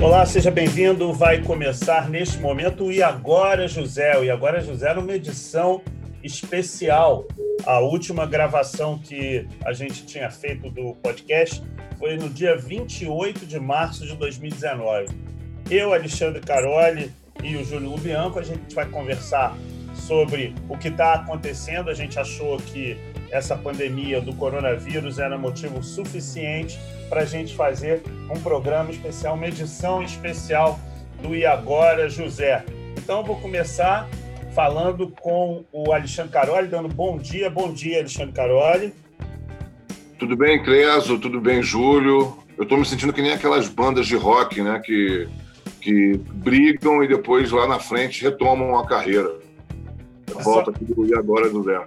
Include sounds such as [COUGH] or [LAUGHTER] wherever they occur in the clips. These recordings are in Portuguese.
Olá, seja bem-vindo. Vai começar neste momento E Agora José. E Agora José numa edição especial. A última gravação que a gente tinha feito do podcast foi no dia 28 de março de 2019. Eu, Alexandre Caroli e o Júlio Lubianco, a gente vai conversar sobre o que está acontecendo. A gente achou que essa pandemia do coronavírus era motivo suficiente para a gente fazer um programa especial, uma edição especial do E Agora José. Então, vou começar falando com o Alexandre Caroli, dando bom dia. Bom dia, Alexandre Caroli. Tudo bem, Cleso? Tudo bem, Júlio? Eu estou me sentindo que nem aquelas bandas de rock, né? Que, que brigam e depois lá na frente retomam a carreira. Volta aqui do E Agora José.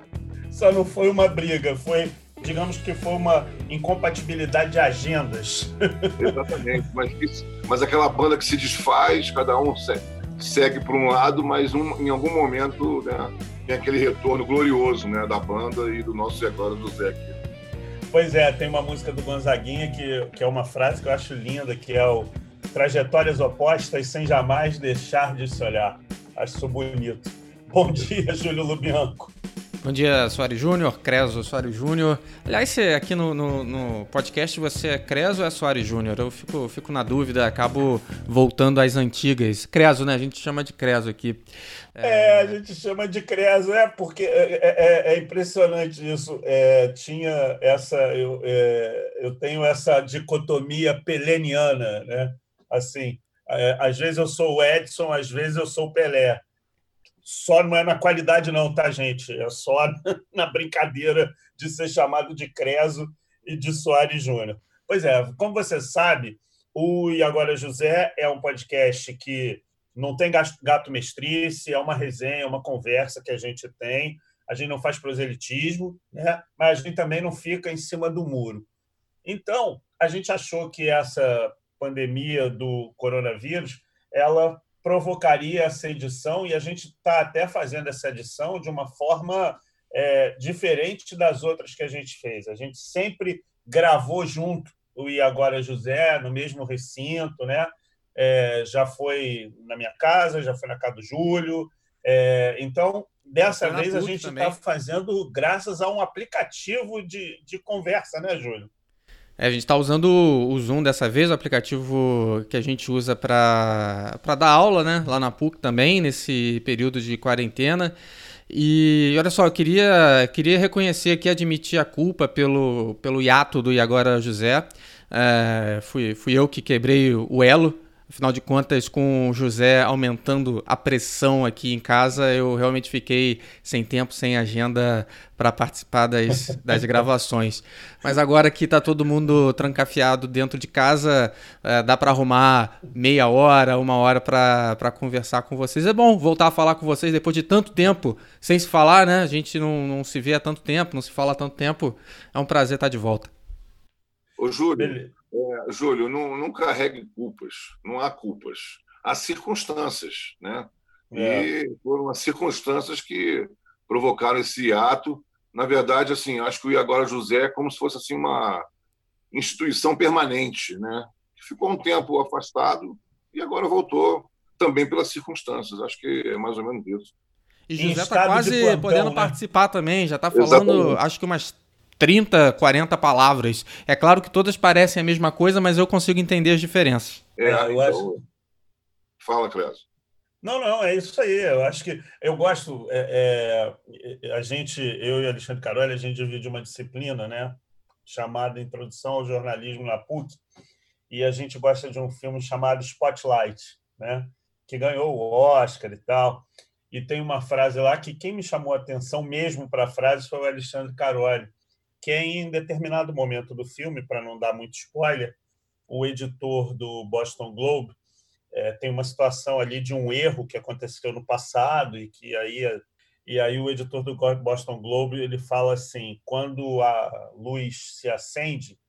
Só não foi uma briga, foi digamos que foi uma incompatibilidade de agendas. [LAUGHS] Exatamente, mas, mas aquela banda que se desfaz, cada um segue, segue por um lado, mas um, em algum momento né, tem aquele retorno glorioso né, da banda e do nosso agora do Zé aqui. Pois é, tem uma música do Gonzaguinha que, que é uma frase que eu acho linda, que é o trajetórias opostas sem jamais deixar de se olhar. Acho isso bonito. Bom dia, Júlio Lubianco. Bom dia, Soares Júnior, Creso Soares Júnior. Aliás, você, aqui no, no, no, podcast você é Creso ou é Soares Júnior? Eu fico, fico na dúvida, acabo voltando às antigas. Creso, né? A gente chama de Creso aqui. É, é a gente chama de Creso, é porque é, é, é, é impressionante isso. É, tinha essa, eu, é, eu tenho essa dicotomia peleniana, né? Assim, às vezes eu sou o Edson, às vezes eu sou o Pelé só não é na qualidade, não, tá, gente? É só [LAUGHS] na brincadeira de ser chamado de Creso e de Soares Júnior. Pois é, como você sabe, o E Agora José é um podcast que não tem gato mestrice, é uma resenha, uma conversa que a gente tem. A gente não faz proselitismo, né? mas a gente também não fica em cima do muro. Então, a gente achou que essa pandemia do coronavírus ela provocaria essa edição, e a gente está até fazendo essa edição de uma forma é, diferente das outras que a gente fez. A gente sempre gravou junto o E Agora José, no mesmo recinto, né? É, já foi na minha casa, já foi na casa do Júlio. É, então, dessa vez a gente está fazendo graças a um aplicativo de, de conversa, né, Júlio? É, a gente está usando o Zoom dessa vez, o aplicativo que a gente usa para dar aula, né? Lá na PUC também, nesse período de quarentena. E olha só, eu queria, queria reconhecer aqui, admitir a culpa pelo, pelo hiato do E Agora José. É, fui, fui eu que quebrei o elo Afinal de contas, com o José aumentando a pressão aqui em casa, eu realmente fiquei sem tempo, sem agenda para participar das, [LAUGHS] das gravações. Mas agora que está todo mundo trancafiado dentro de casa, é, dá para arrumar meia hora, uma hora para conversar com vocês. É bom voltar a falar com vocês depois de tanto tempo sem se falar, né? A gente não, não se vê há tanto tempo, não se fala há tanto tempo. É um prazer estar de volta. Ô, Júlio. Beleza. É, Júlio, não, não carregue culpas, não há culpas. Há circunstâncias, né? É. E foram as circunstâncias que provocaram esse ato. Na verdade, assim, acho que o Agora José é como se fosse assim uma instituição permanente, né? Ficou um tempo afastado e agora voltou também pelas circunstâncias. Acho que é mais ou menos isso. E José está quase plantão, podendo né? participar também, já está falando, Exatamente. acho que umas 30, 40 palavras. É claro que todas parecem a mesma coisa, mas eu consigo entender as diferenças. É, eu então... acho... Fala, Clésio. Não, não, é isso aí. Eu acho que eu gosto. É, é, a gente, eu e Alexandre Caroli, a gente divide uma disciplina, né, chamada Introdução ao Jornalismo na PUC, e a gente gosta de um filme chamado Spotlight, né, que ganhou o Oscar e tal. E tem uma frase lá que quem me chamou a atenção mesmo para a frase foi o Alexandre Caroli, que é em determinado momento do filme, para não dar muito spoiler, o editor do Boston Globe é, tem uma situação ali de um erro que aconteceu no passado e que aí e aí o editor do Boston Globe ele fala assim quando a luz se acende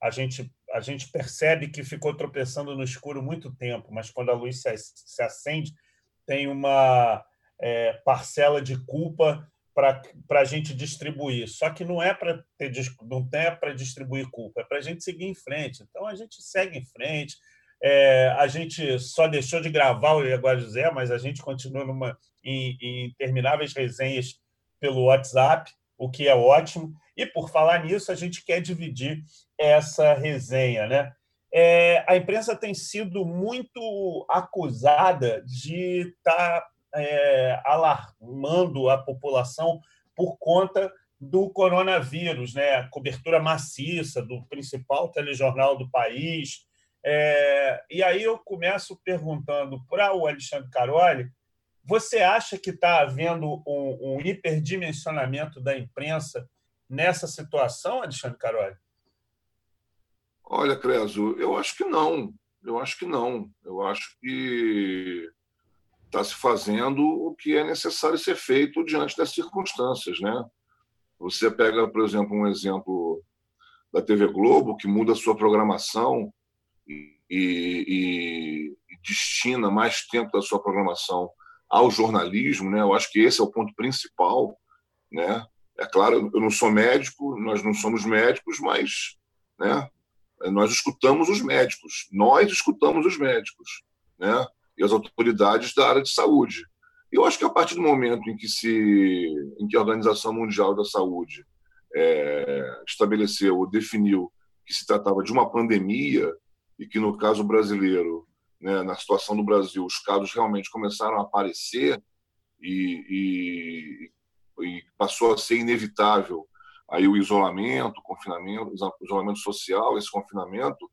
a gente a gente percebe que ficou tropeçando no escuro muito tempo mas quando a luz se, se acende tem uma é, parcela de culpa para a gente distribuir. Só que não é para não é para distribuir culpa, é para a gente seguir em frente. Então a gente segue em frente, É, a gente só deixou de gravar o Agora José, mas a gente continua numa, em, em intermináveis resenhas pelo WhatsApp, o que é ótimo. E por falar nisso, a gente quer dividir essa resenha, né? É, a imprensa tem sido muito acusada de estar tá, é, alarmando a população por conta do coronavírus, né? A cobertura maciça do principal telejornal do país. É, e aí eu começo perguntando para o Alexandre Caroli: você acha que está havendo um, um hiperdimensionamento da imprensa nessa situação, Alexandre Caroli? Olha, Creso, eu acho que não. Eu acho que não. Eu acho que está se fazendo o que é necessário ser feito diante das circunstâncias, né? Você pega, por exemplo, um exemplo da TV Globo, que muda a sua programação e, e, e destina mais tempo da sua programação ao jornalismo, né? Eu acho que esse é o ponto principal, né? É claro, eu não sou médico, nós não somos médicos, mas, né? Nós escutamos os médicos, nós escutamos os médicos, né? E as autoridades da área de saúde. Eu acho que a partir do momento em que se, em que a Organização Mundial da Saúde é, estabeleceu ou definiu que se tratava de uma pandemia e que no caso brasileiro, né, na situação do Brasil, os casos realmente começaram a aparecer e, e, e passou a ser inevitável aí o isolamento, o confinamento, o isolamento social, esse confinamento,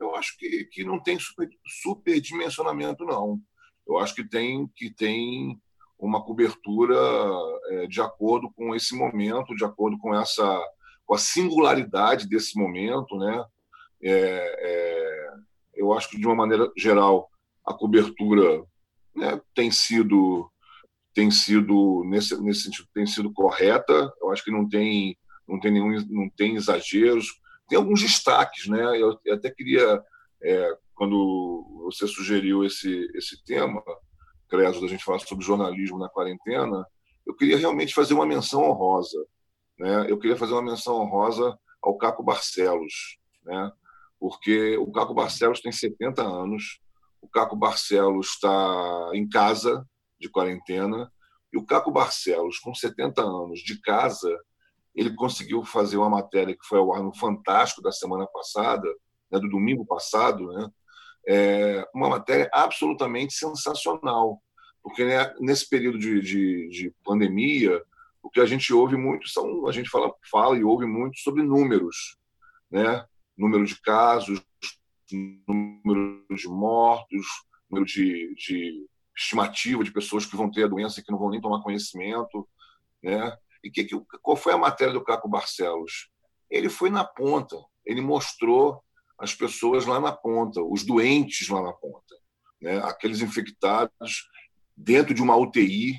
eu acho que, que não tem super, superdimensionamento, não. Eu acho que tem, que tem uma cobertura é, de acordo com esse momento, de acordo com essa com a singularidade desse momento, né? É, é, eu acho que de uma maneira geral a cobertura né, tem sido tem sido nesse nesse sentido tem sido correta. Eu acho que não tem não tem nenhum não tem exageros. Tem alguns destaques, né? Eu, eu até queria é, quando você sugeriu esse esse tema, Creso, da gente falar sobre jornalismo na quarentena, eu queria realmente fazer uma menção honrosa, né? Eu queria fazer uma menção honrosa ao Caco Barcelos, né? Porque o Caco Barcelos tem 70 anos, o Caco Barcelos está em casa de quarentena e o Caco Barcelos, com 70 anos de casa, ele conseguiu fazer uma matéria que foi ao ar no Fantástico da semana passada, né, do domingo passado, né, é uma matéria absolutamente sensacional, porque né, nesse período de, de, de, pandemia, o que a gente ouve muito são, a gente fala, fala e ouve muito sobre números, né, número de casos, número de mortos, número de, de estimativa de pessoas que vão ter a doença e que não vão nem tomar conhecimento, né? E que, que, qual foi a matéria do Caco Barcelos? Ele foi na ponta, ele mostrou as pessoas lá na ponta, os doentes lá na ponta, né? aqueles infectados dentro de uma UTI,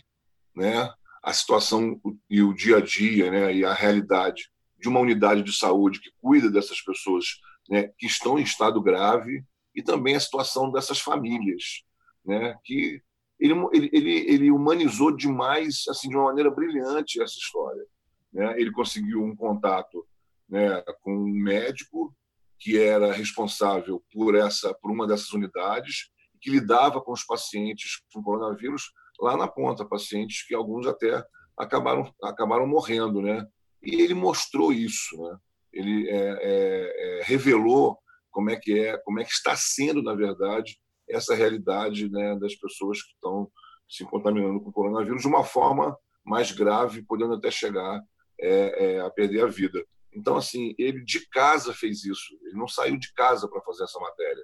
né? a situação e o dia a dia né? e a realidade de uma unidade de saúde que cuida dessas pessoas né? que estão em estado grave e também a situação dessas famílias, né? que ele, ele, ele humanizou demais, assim, de uma maneira brilhante essa história. Né? Ele conseguiu um contato né, com um médico que era responsável por essa, por uma dessas unidades, que lidava com os pacientes com coronavírus lá na ponta, pacientes que alguns até acabaram acabaram morrendo, né? E ele mostrou isso, né? Ele é, é, é, revelou como é que é, como é que está sendo na verdade essa realidade né, das pessoas que estão se contaminando com o coronavírus de uma forma mais grave, podendo até chegar é, é, a perder a vida. Então, assim, ele de casa fez isso. Ele não saiu de casa para fazer essa matéria.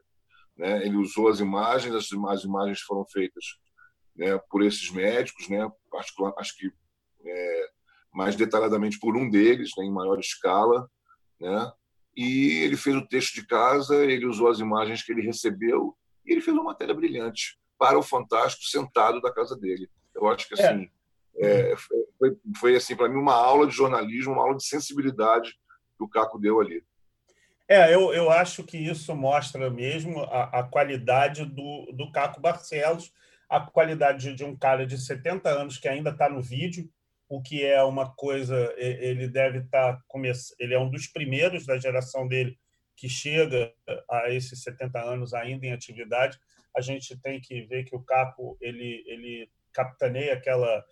Né? Ele usou as imagens, as, imagens foram feitas né, por esses médicos, né? acho, acho que é, mais detalhadamente por um deles, né, em maior escala, né? E ele fez o texto de casa, ele usou as imagens que ele recebeu e ele fez uma matéria brilhante para o Fantástico sentado da casa dele. Eu acho que assim é. É, foi, foi assim para mim uma aula de jornalismo, uma aula de sensibilidade que o Caco deu ali. É, eu, eu acho que isso mostra mesmo a, a qualidade do, do Caco Barcelos, a qualidade de um cara de 70 anos que ainda está no vídeo, o que é uma coisa, ele deve estar tá começando, ele é um dos primeiros da geração dele que chega a esses 70 anos ainda em atividade, a gente tem que ver que o Capo ele, ele capitaneia aquela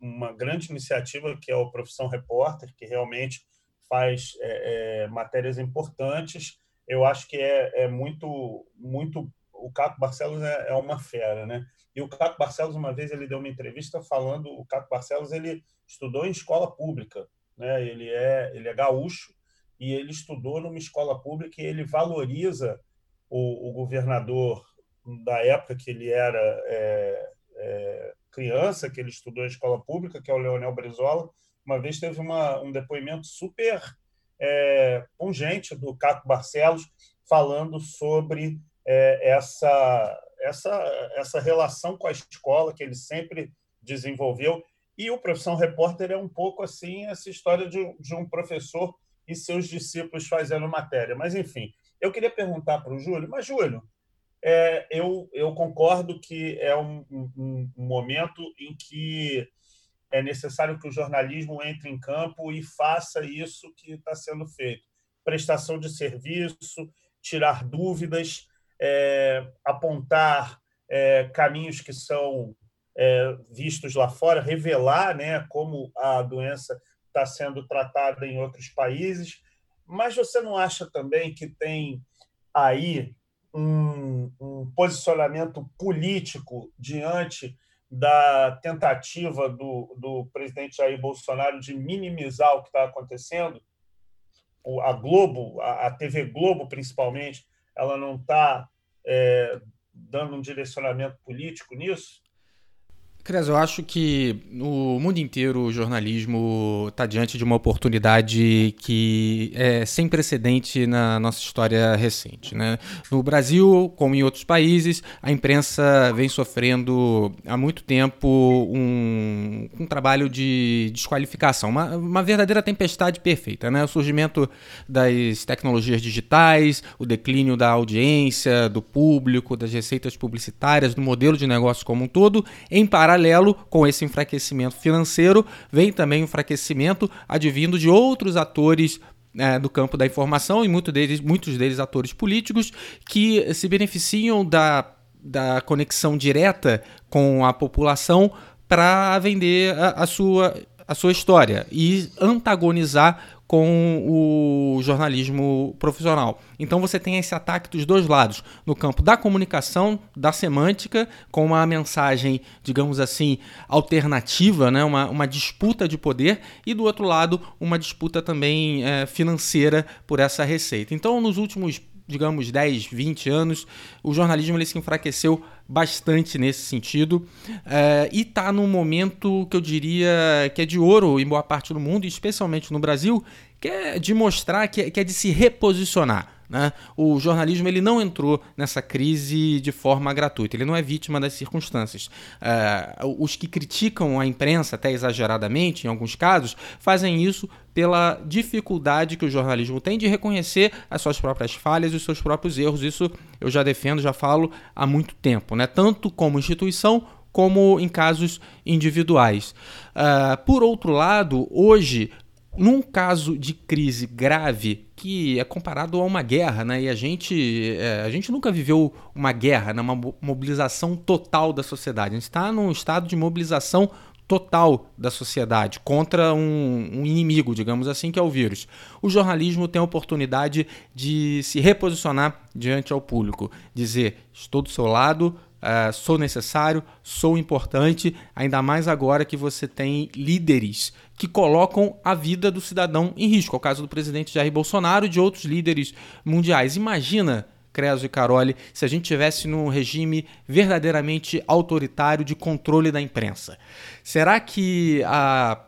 uma grande iniciativa que é o Profissão Repórter, que realmente faz é, é, matérias importantes. Eu acho que é, é muito, muito. O Caco Barcelos é, é, uma fera, né? E o Caco Barcelos uma vez ele deu uma entrevista falando. O Caco Barcelos ele estudou em escola pública, né? Ele é ele é gaúcho e ele estudou numa escola pública e ele valoriza o, o governador da época que ele era é, é, criança, que ele estudou em escola pública, que é o Leonel Brizola, uma vez teve uma, um depoimento super é, pungente do Caco Barcelos falando sobre é, essa, essa, essa relação com a escola que ele sempre desenvolveu. E o Profissão Repórter é um pouco assim essa história de, de um professor e seus discípulos fazendo matéria. Mas, enfim, eu queria perguntar para o Júlio, mas, Júlio, é, eu, eu concordo que é um, um, um, momento em que é necessário que o jornalismo entre em campo e faça isso que está sendo feito. Prestação de serviço, tirar dúvidas, é, apontar é, caminhos que são é, vistos lá fora, revelar né, como a doença está sendo tratada em outros países. Mas você não acha também que tem aí um, um posicionamento político diante da tentativa do, do presidente Jair Bolsonaro de minimizar o que está acontecendo? A Globo, a, TV Globo principalmente, ela não está é, dando um direcionamento político nisso? Cres, eu acho que no mundo inteiro o jornalismo está diante de uma oportunidade que é sem precedente na nossa história recente. Né? No Brasil, como em outros países, a imprensa vem sofrendo há muito tempo um, um trabalho de desqualificação, uma, uma verdadeira tempestade perfeita. Né? O surgimento das tecnologias digitais, o declínio da audiência, do público, das receitas publicitárias, do modelo de negócio como um todo, em paralelo paralelo com esse enfraquecimento financeiro, vem também o enfraquecimento advindo de outros atores é, do campo da informação e muito deles, muitos deles atores políticos que se beneficiam da, da conexão direta com a população para vender a, a, sua, a sua história e antagonizar com o jornalismo profissional. Então você tem esse ataque dos dois lados, no campo da comunicação, da semântica, com uma mensagem, digamos assim, alternativa, né? uma, uma disputa de poder, e do outro lado, uma disputa também é, financeira por essa receita. Então, nos últimos digamos, 10, 20 anos, o jornalismo ele se enfraqueceu bastante nesse sentido. É, e está num momento que eu diria que é de ouro em boa parte do mundo, especialmente no Brasil, que é de mostrar, que é, que é de se reposicionar. Né? O jornalismo ele não entrou nessa crise de forma gratuita, ele não é vítima das circunstâncias. Uh, os que criticam a imprensa, até exageradamente, em alguns casos, fazem isso pela dificuldade que o jornalismo tem de reconhecer as suas próprias falhas e os seus próprios erros. Isso eu já defendo, já falo há muito tempo, né? tanto como instituição como em casos individuais. Uh, por outro lado, hoje num caso de crise grave que é comparado a uma guerra, né? E a gente, é, a gente nunca viveu uma guerra, né? uma mobilização total da sociedade. A gente está num estado de mobilização total da sociedade contra um, um, inimigo, digamos assim, que é o vírus. O jornalismo tem a oportunidade de se reposicionar diante ao público, dizer: estou do seu lado, uh, sou necessário, sou importante, ainda mais agora que você tem líderes que colocam a vida do cidadão em risco. É o caso do presidente Jair Bolsonaro e de outros líderes mundiais. Imagina Creso e Caroli, se a gente tivesse num regime verdadeiramente autoritário de controle da imprensa. Será que a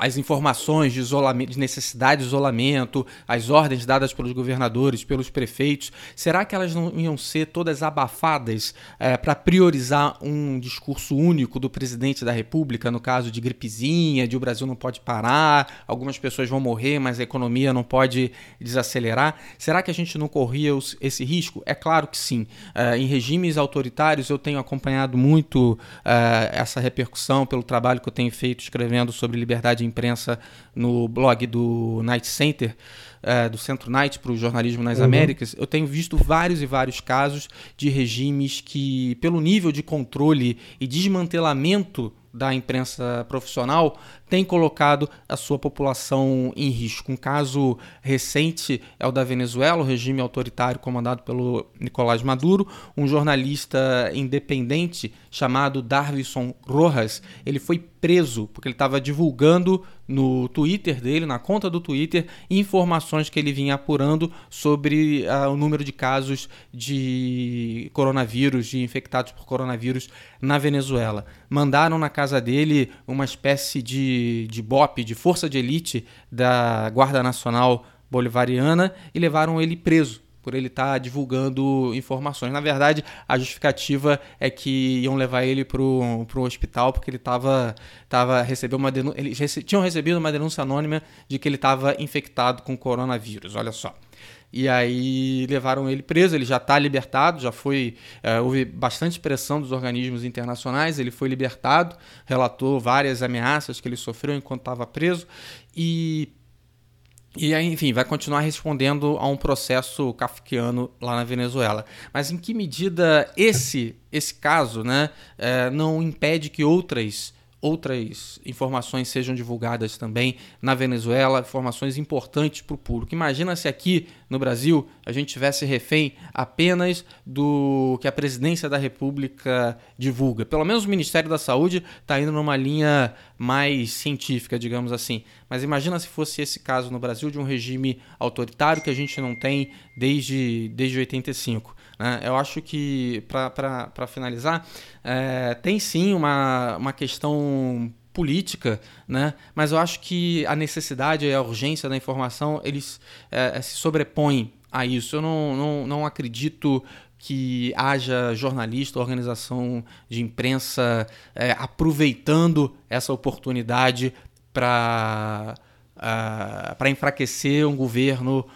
as informações de, isolamento, de necessidade de isolamento, as ordens dadas pelos governadores, pelos prefeitos, será que elas não iam ser todas abafadas é, para priorizar um discurso único do presidente da República, no caso de gripezinha, de o Brasil não pode parar, algumas pessoas vão morrer, mas a economia não pode desacelerar? Será que a gente não corria os, esse risco? É claro que sim. É, em regimes autoritários, eu tenho acompanhado muito é, essa repercussão pelo trabalho que eu tenho feito escrevendo sobre liberdade de imprensa no blog do Night Center, é, do Centro Night para o jornalismo nas uhum. Américas, eu tenho visto vários e vários casos de regimes que, pelo nível de controle e desmantelamento da imprensa profissional tem colocado a sua população em risco. Um caso recente é o da Venezuela, o regime autoritário comandado pelo Nicolás Maduro. Um jornalista independente chamado Darvison Rojas, ele foi preso porque ele estava divulgando no Twitter dele, na conta do Twitter, informações que ele vinha apurando sobre uh, o número de casos de coronavírus, de infectados por coronavírus na Venezuela. Mandaram na casa dele uma espécie de, de BOP, de força de elite da Guarda Nacional Bolivariana e levaram ele preso por ele estar tá divulgando informações. Na verdade, a justificativa é que iam levar ele para o hospital porque ele estava tava recebeu uma denúncia, eles rece, tinham recebido uma denúncia anônima de que ele estava infectado com coronavírus. Olha só. E aí levaram ele preso, ele já está libertado, já foi. É, houve bastante pressão dos organismos internacionais, ele foi libertado, relatou várias ameaças que ele sofreu enquanto estava preso. E e aí, enfim, vai continuar respondendo a um processo kafkiano lá na Venezuela. Mas em que medida esse, esse caso né, é, não impede que outras outras informações sejam divulgadas também na Venezuela, informações importantes para o público. Imagina se aqui no Brasil a gente tivesse refém apenas do que a presidência da República divulga. Pelo menos o Ministério da Saúde está indo numa linha mais científica, digamos assim. Mas imagina se fosse esse caso no Brasil de um regime autoritário que a gente não tem desde, desde 85. Né? Eu acho que, para finalizar, é, tem sim uma, uma questão política, né? mas eu acho que a necessidade e a urgência da informação eles é, se sobrepõem a isso. Eu não, não, não acredito que haja jornalista, organização de imprensa é, aproveitando essa oportunidade para uh, ah, para enfraquecer um governo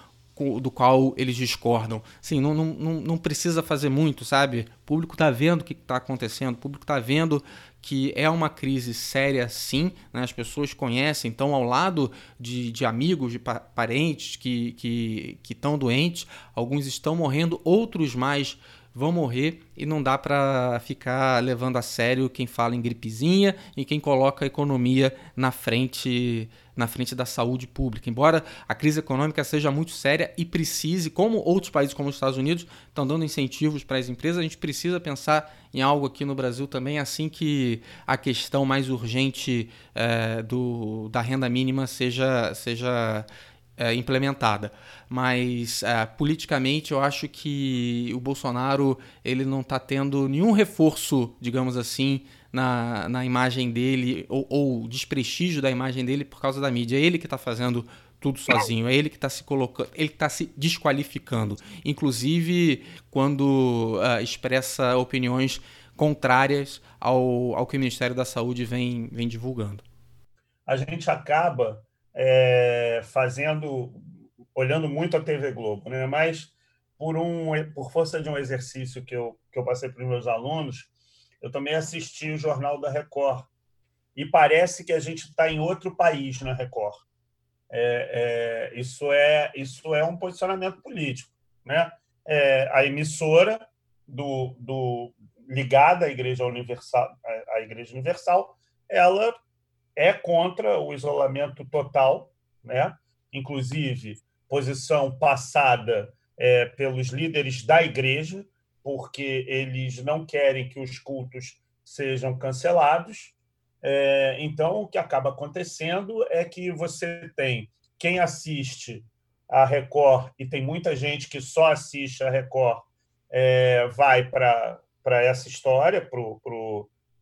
do qual eles discordam. Sim, não, não, não precisa fazer muito, sabe? O público está vendo o que está acontecendo, o público está vendo que é uma crise séria, sim. Né? As pessoas conhecem, então, ao lado de, de amigos, de pa parentes que estão que, que doentes, alguns estão morrendo, outros mais vão morrer e não dá para ficar levando a sério quem fala em gripezinha e quem coloca a economia na frente na frente da saúde pública. Embora a crise econômica seja muito séria e precise, como outros países como os Estados Unidos estão dando incentivos para as empresas, a gente precisa pensar em algo aqui no Brasil também, assim que a questão mais urgente é, do, da renda mínima seja, seja é, implementada. Mas é, politicamente eu acho que o Bolsonaro ele não está tendo nenhum reforço, digamos assim, na, na imagem dele ou, ou desprestígio da imagem dele por causa da mídia. É ele que está fazendo tudo sozinho, é ele que está se colocando, ele está se desqualificando, inclusive quando uh, expressa opiniões contrárias ao, ao que o Ministério da Saúde vem, vem divulgando. A gente acaba é, fazendo, olhando muito a TV Globo, né? mas por, um, por força de um exercício que eu, que eu passei para os meus alunos, eu também assisti o Jornal da Record. E parece que a gente está em outro país na Record. É, é, isso, é, isso é um posicionamento político. Né? É, a emissora do, do, ligada à Igreja Universal, à Igreja Universal, ela é contra o isolamento total, né? inclusive posição passada é, pelos líderes da Igreja, porque eles não querem que os cultos sejam cancelados. É, então, o que acaba acontecendo é que você tem quem assiste a Record, e tem muita gente que só assiste a Record, é, vai para essa história, para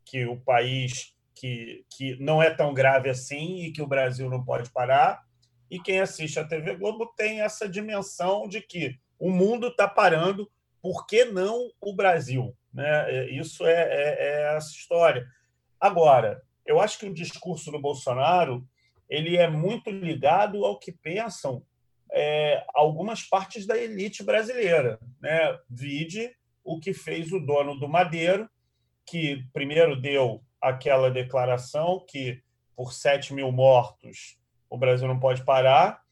que o país que, que não é tão grave assim e que o Brasil não pode parar. E quem assiste a TV Globo tem essa dimensão de que o mundo está parando por que não o Brasil? Né? É, isso é, é, é essa história. Agora, eu acho que o discurso do Bolsonaro ele é muito ligado ao que pensam é, algumas partes da elite brasileira. Né? Vide o que fez o dono do Madeiro, que primeiro deu aquela declaração que por 7 mil mortos, o Brasil não pode parar.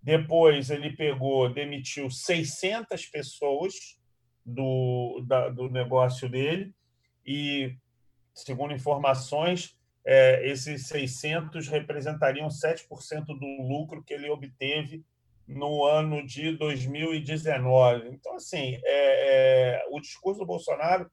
Depois ele pegou, demitiu 600 pessoas do, da, do negócio dele e, segundo informações, é, esses 600 representariam 7% do lucro que ele obteve no ano de 2019. Então, assim, é, é, o discurso do Bolsonaro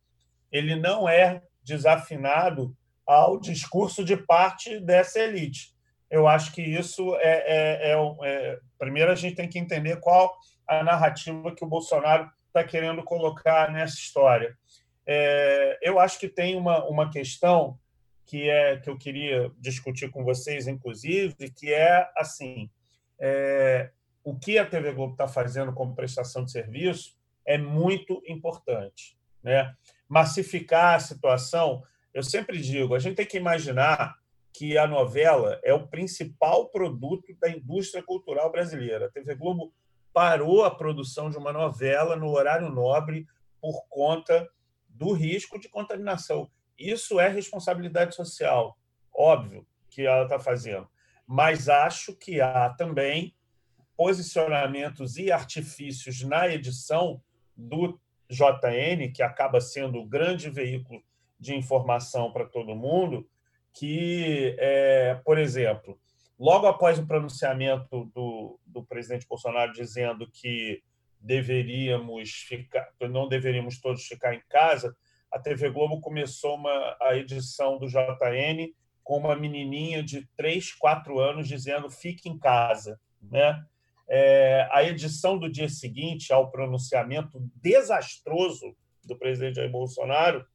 ele não é desafinado ao discurso de parte dessa elite. Eu acho que isso é, é, é, é primeiro a gente tem que entender qual a narrativa que o Bolsonaro está querendo colocar nessa história. É, eu acho que tem uma, uma questão que é que eu queria discutir com vocês, inclusive, que é assim: é, o que a TV Globo está fazendo como prestação de serviço é muito importante. Né? Massificar a situação, eu sempre digo, a gente tem que imaginar que a novela é o principal produto da indústria cultural brasileira. A TV Globo parou a produção de uma novela no horário nobre por conta do risco de contaminação. Isso é responsabilidade social, óbvio que ela está fazendo. Mas acho que há também posicionamentos e artifícios na edição do JN, que acaba sendo o grande veículo de informação para todo mundo, que, é, por exemplo, logo após o pronunciamento do, do presidente Bolsonaro dizendo que deveríamos ficar, não deveríamos todos ficar em casa, a TV Globo começou uma, a edição do JN com uma menininha de 3, 4 anos dizendo fique em casa. Né? É, a edição do dia seguinte ao pronunciamento desastroso do presidente Jair Bolsonaro,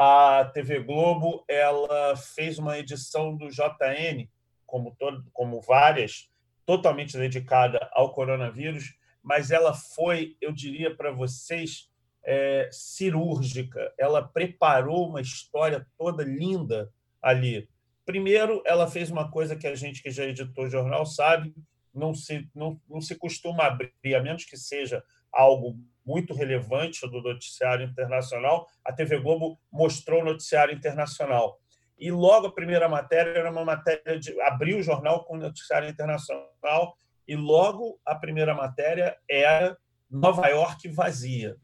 a TV Globo ela fez uma edição do JN, como, todo, como várias, totalmente dedicada ao coronavírus, mas ela foi, eu diria para vocês, é, cirúrgica. Ela preparou uma história toda linda ali. Primeiro, ela fez uma coisa que a gente que já editou jornal sabe, não se, não, não se costuma abrir, a menos que seja algo muito relevante do noticiário internacional, a TV Globo mostrou o noticiário internacional. E logo a primeira matéria era uma matéria de. abriu o jornal com o noticiário internacional, e logo a primeira matéria era Nova York vazia.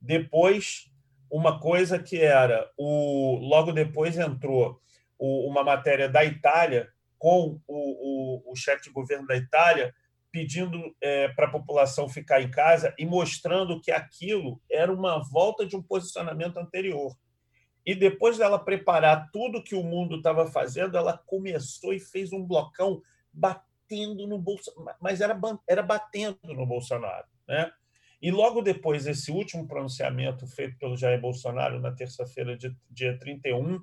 Depois, uma coisa que era o logo depois entrou uma matéria da Itália com o, o, o chefe de governo da Itália pedindo é, para a população ficar em casa e mostrando que aquilo era uma volta de um posicionamento anterior. E depois dela preparar tudo que o mundo estava fazendo, ela começou e fez um blocão batendo no Bolsonaro, mas era, era batendo no Bolsonaro. Né? E logo depois desse último pronunciamento feito pelo Jair Bolsonaro na terça-feira, dia 31,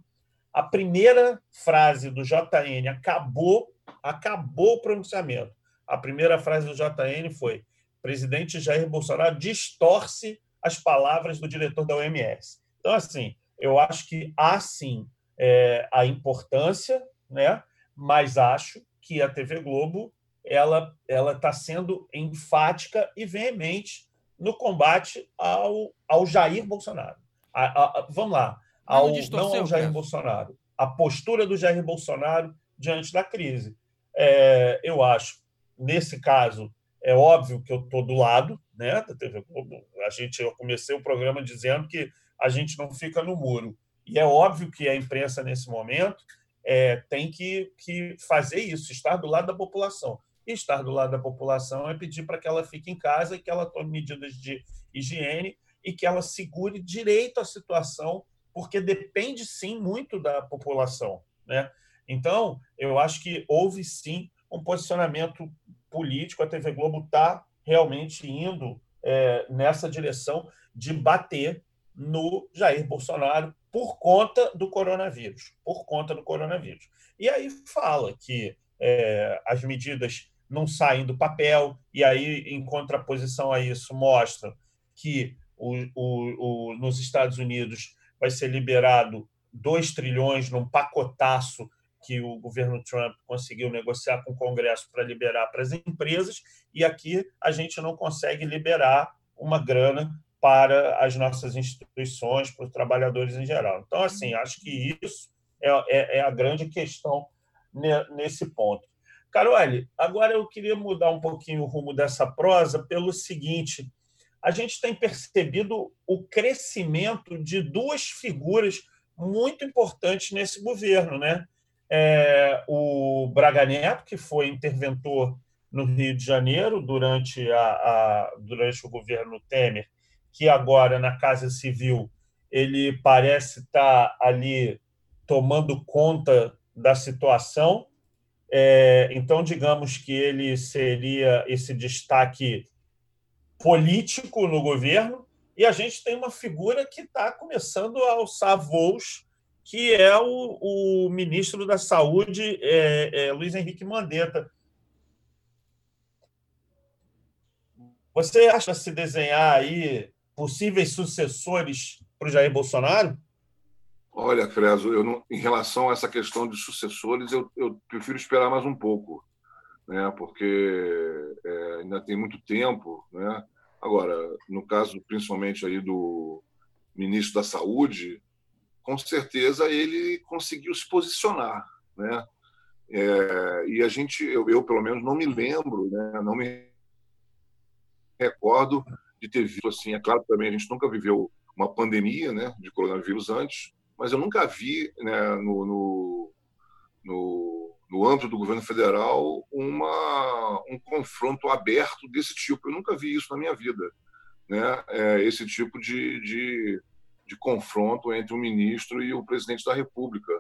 a primeira frase do JN acabou, acabou o pronunciamento. A primeira frase do JN foi: presidente Jair Bolsonaro distorce as palavras do diretor da OMS. Então, assim, eu acho que há sim é, a importância, né? mas acho que a TV Globo ela ela está sendo enfática e veemente no combate ao, ao Jair Bolsonaro. A, a, a, vamos lá, ao, não, ao Jair Bolsonaro, a postura do Jair Bolsonaro diante da crise. É, eu acho, nesse caso, é óbvio que eu estou do lado né, da TV Globo. A gente, eu comecei o programa dizendo que a gente não fica no muro. E é óbvio que a imprensa, nesse momento, é, tem que, que fazer isso, estar do lado da população. E estar do lado da população é pedir para que ela fique em casa e que ela tome medidas de higiene e que ela segure direito a situação, porque depende sim muito da população. Né? Então, eu acho que houve sim um posicionamento político, a TV Globo está realmente indo é, nessa direção de bater no Jair Bolsonaro por conta do coronavírus, por conta do coronavírus. E aí fala que é, as medidas não saem do papel, e aí, em contraposição a isso, mostra que o, o, o, nos Estados Unidos vai ser liberado 2 trilhões num pacotaço que o governo Trump conseguiu negociar com o Congresso para liberar para as empresas, e aqui a gente não consegue liberar uma grana para as nossas instituições, para os trabalhadores em geral. Então, assim, acho que isso é, é, é a grande questão nesse ponto. Carole, agora eu queria mudar um pouquinho o rumo dessa prosa pelo seguinte: a gente tem percebido o crescimento de duas figuras muito importantes nesse governo, né? É, o Braga Neto, que foi interventor no Rio de Janeiro durante, a, a, durante o governo Temer, que agora na Casa Civil ele parece estar ali tomando conta da situação. É, então, digamos que ele seria esse destaque político no governo, e a gente tem uma figura que está começando a alçar voos, que é o, o ministro da Saúde, é, é, Luiz Henrique Mandetta. Você acha se desenhar aí possíveis sucessores para o Jair Bolsonaro? Olha, Creso, eu não, em relação a essa questão de sucessores, eu, eu prefiro esperar mais um pouco, né? porque é, ainda tem muito tempo. Né? Agora, no caso principalmente aí do ministro da Saúde, com certeza ele conseguiu se posicionar. Né? É, e a gente, eu, eu, pelo menos não me lembro, né? não me recordo de ter visto assim. É claro também a gente nunca viveu uma pandemia né, de coronavírus antes, mas eu nunca vi né, no, no, no, no âmbito do governo federal uma, um confronto aberto desse tipo. Eu nunca vi isso na minha vida, né? É, esse tipo de, de, de confronto entre o ministro e o presidente da República.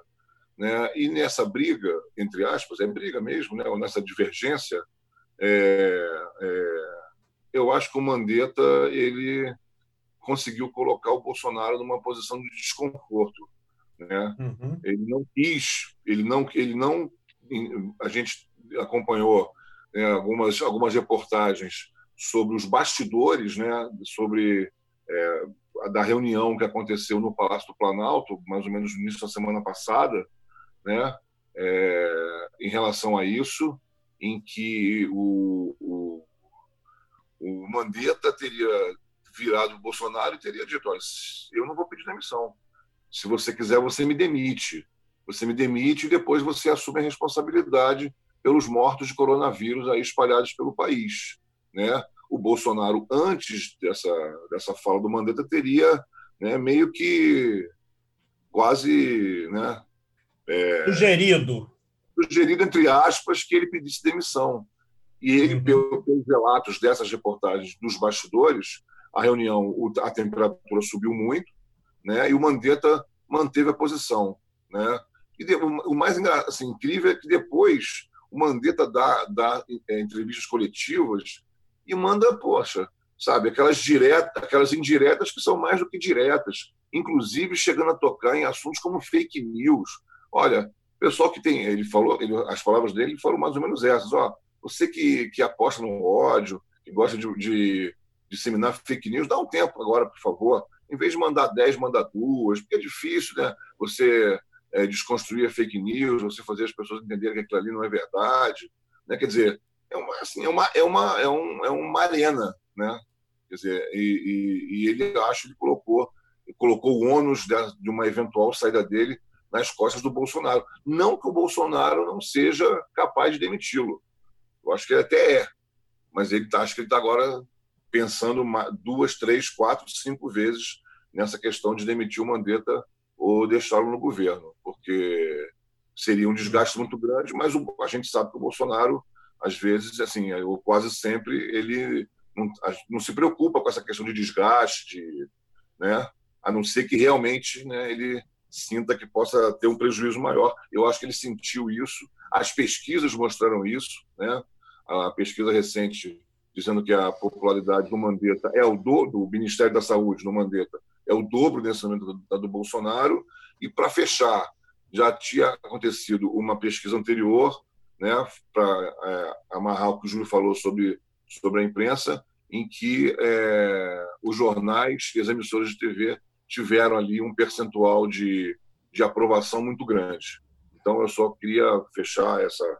Né? E nessa briga, entre aspas, é briga mesmo, né? nessa divergência, é, é, eu acho que o Mandetta ele conseguiu colocar o Bolsonaro numa posição de desconforto, né? Uhum. Ele não quis, ele não, ele não, a gente acompanhou né, algumas algumas reportagens sobre os bastidores, né? Sobre é, da reunião que aconteceu no Palácio do Planalto, mais ou menos no início da semana passada, né? É, em relação a isso, em que o, o o Mandetta teria virado o Bolsonaro e teria dito: olha, eu não vou pedir demissão. Se você quiser, você me demite. Você me demite e depois você assume a responsabilidade pelos mortos de coronavírus aí espalhados pelo país. Né? O Bolsonaro, antes dessa, dessa fala do Mandetta, teria né, meio que quase. Né, é, sugerido. Sugerido, entre aspas, que ele pedisse demissão. E ele, uhum. pelos relatos dessas reportagens dos bastidores, a reunião, a temperatura subiu muito, né? E o Mandetta manteve a posição, né? E o mais assim, incrível é que depois o Mandetta dá, dá é, entrevistas coletivas e manda, poxa, sabe, aquelas diretas, aquelas indiretas que são mais do que diretas, inclusive chegando a tocar em assuntos como fake news. Olha, pessoal que tem, ele falou, ele, as palavras dele foram mais ou menos essas, ó, você que, que aposta no ódio, que gosta de, de disseminar fake news, dá um tempo agora, por favor. Em vez de mandar 10, manda duas, porque é difícil, né? Você é, desconstruir a fake news, você fazer as pessoas entenderem que aquilo ali não é verdade. Né? Quer dizer, é uma, assim, é uma, é uma, é um, é uma arena, né? Quer dizer, e, e, e ele, acho, ele colocou, colocou o ônus de, uma eventual saída dele nas costas do Bolsonaro. Não que o Bolsonaro não seja capaz de demiti-lo. Eu acho que ele até é, mas ele tá, acho que ele está agora pensando duas, três, quatro, cinco vezes nessa questão de demitir o Mandetta ou deixá-lo no governo, porque seria um desgaste muito grande, mas a gente sabe que o Bolsonaro, às vezes, assim, ou quase sempre, ele não, não se preocupa com essa questão de desgaste, de, né? a não ser que realmente né, ele sinta que possa ter um prejuízo maior. Eu acho que ele sentiu isso, as pesquisas mostraram isso, né? a pesquisa recente dizendo que a popularidade do Mandetta é o do, do Ministério da Saúde no Mandetta é o dobro nesse momento do Bolsonaro. E para fechar, já tinha acontecido uma pesquisa anterior, né, para é, amarrar o que o Júlio falou sobre sobre a imprensa, em que é, os jornais e as emissoras de TV tiveram ali um percentual de, de aprovação muito grande. Então, eu só queria fechar essa,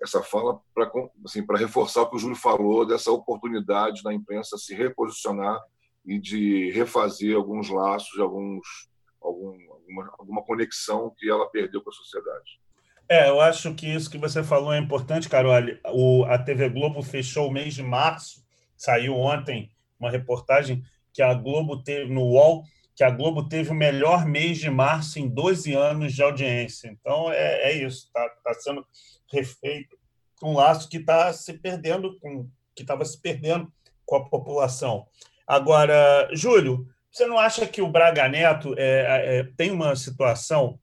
essa fala para assim, reforçar o que o Júlio falou dessa oportunidade da imprensa se reposicionar e de refazer alguns laços, alguns, algum, alguma, alguma conexão que ela perdeu com a sociedade. É, eu acho que isso que você falou é importante, Carol. O, a TV Globo fechou o mês de março, saiu ontem uma reportagem que a Globo teve no UOL, que a Globo teve o melhor mês de março em 12 anos de audiência. Então é, é isso, está tá sendo refeito um laço que está se perdendo, com, que estava se perdendo com a população. Agora, Júlio, você não acha que o Braga Neto é, é, tem uma situação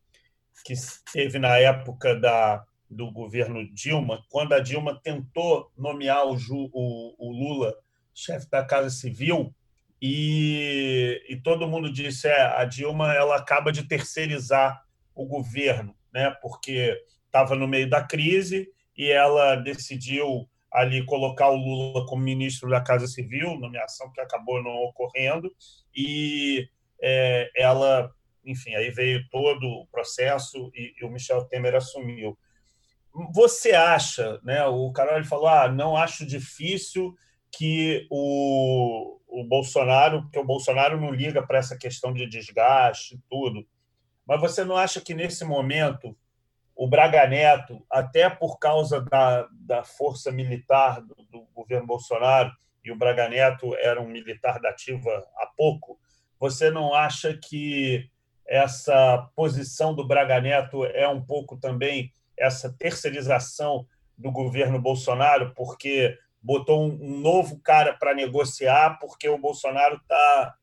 que teve na época da, do governo Dilma, quando a Dilma tentou nomear o, Ju, o, o Lula chefe da Casa Civil, e, e, todo mundo disse é a Dilma ela acaba de terceirizar o governo, né? Porque estava no meio da crise e ela decidiu ali colocar o Lula como ministro da Casa Civil, nomeação que acabou não ocorrendo, e é, ela, enfim, aí veio todo o processo e, e, o Michel Temer assumiu. Você acha, né? O Carol falou, ah, não acho difícil que o, o Bolsonaro, porque o Bolsonaro não liga para essa questão de desgaste e tudo, mas você não acha que nesse momento o Braga Neto, até por causa da, da força militar do, do, governo Bolsonaro, e o Braga Neto era um militar da ativa há pouco, você não acha que essa posição do Braga Neto é um pouco também essa terceirização do governo Bolsonaro, porque botou um, novo cara para negociar, porque o Bolsonaro está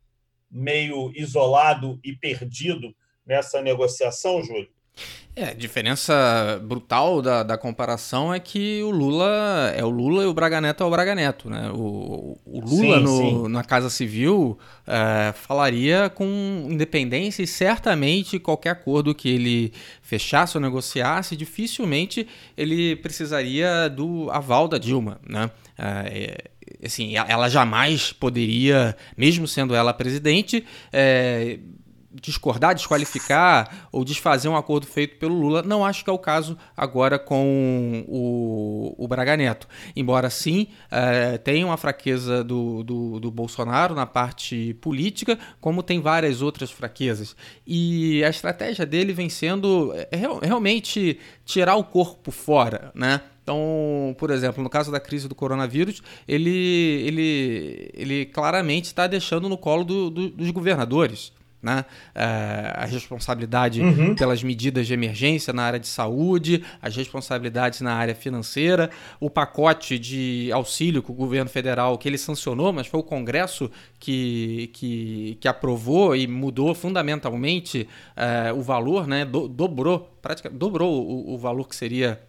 meio isolado e perdido nessa negociação, Júlio? É, a diferença brutal da, da comparação é que o Lula é o Lula e o Braga Neto é o Braga Neto. Né? O, o Lula sim, no, sim. na Casa Civil é, falaria com independência e certamente qualquer acordo que ele fechasse ou negociasse, dificilmente ele precisaria do aval da Dilma. Né? É, assim, ela jamais poderia, mesmo sendo ela presidente, é, discordar, desqualificar ou desfazer um acordo feito pelo Lula. Não acho que é o caso agora com o, o Braga Neto. Embora sim é, tenha uma fraqueza do, do, do, Bolsonaro na parte política, como tem várias outras fraquezas. E a estratégia dele vem sendo é, realmente tirar o corpo fora, né? Então, por exemplo, no caso da crise do coronavírus, ele, ele, ele claramente está deixando no colo do, do, dos governadores né? É, a responsabilidade uhum. pelas medidas de emergência na área de saúde, as responsabilidades na área financeira, o pacote de auxílio que o governo federal que ele sancionou, mas foi o Congresso que, que, que aprovou e mudou fundamentalmente é, o valor, né? Do, dobrou, praticamente dobrou o, o valor que seria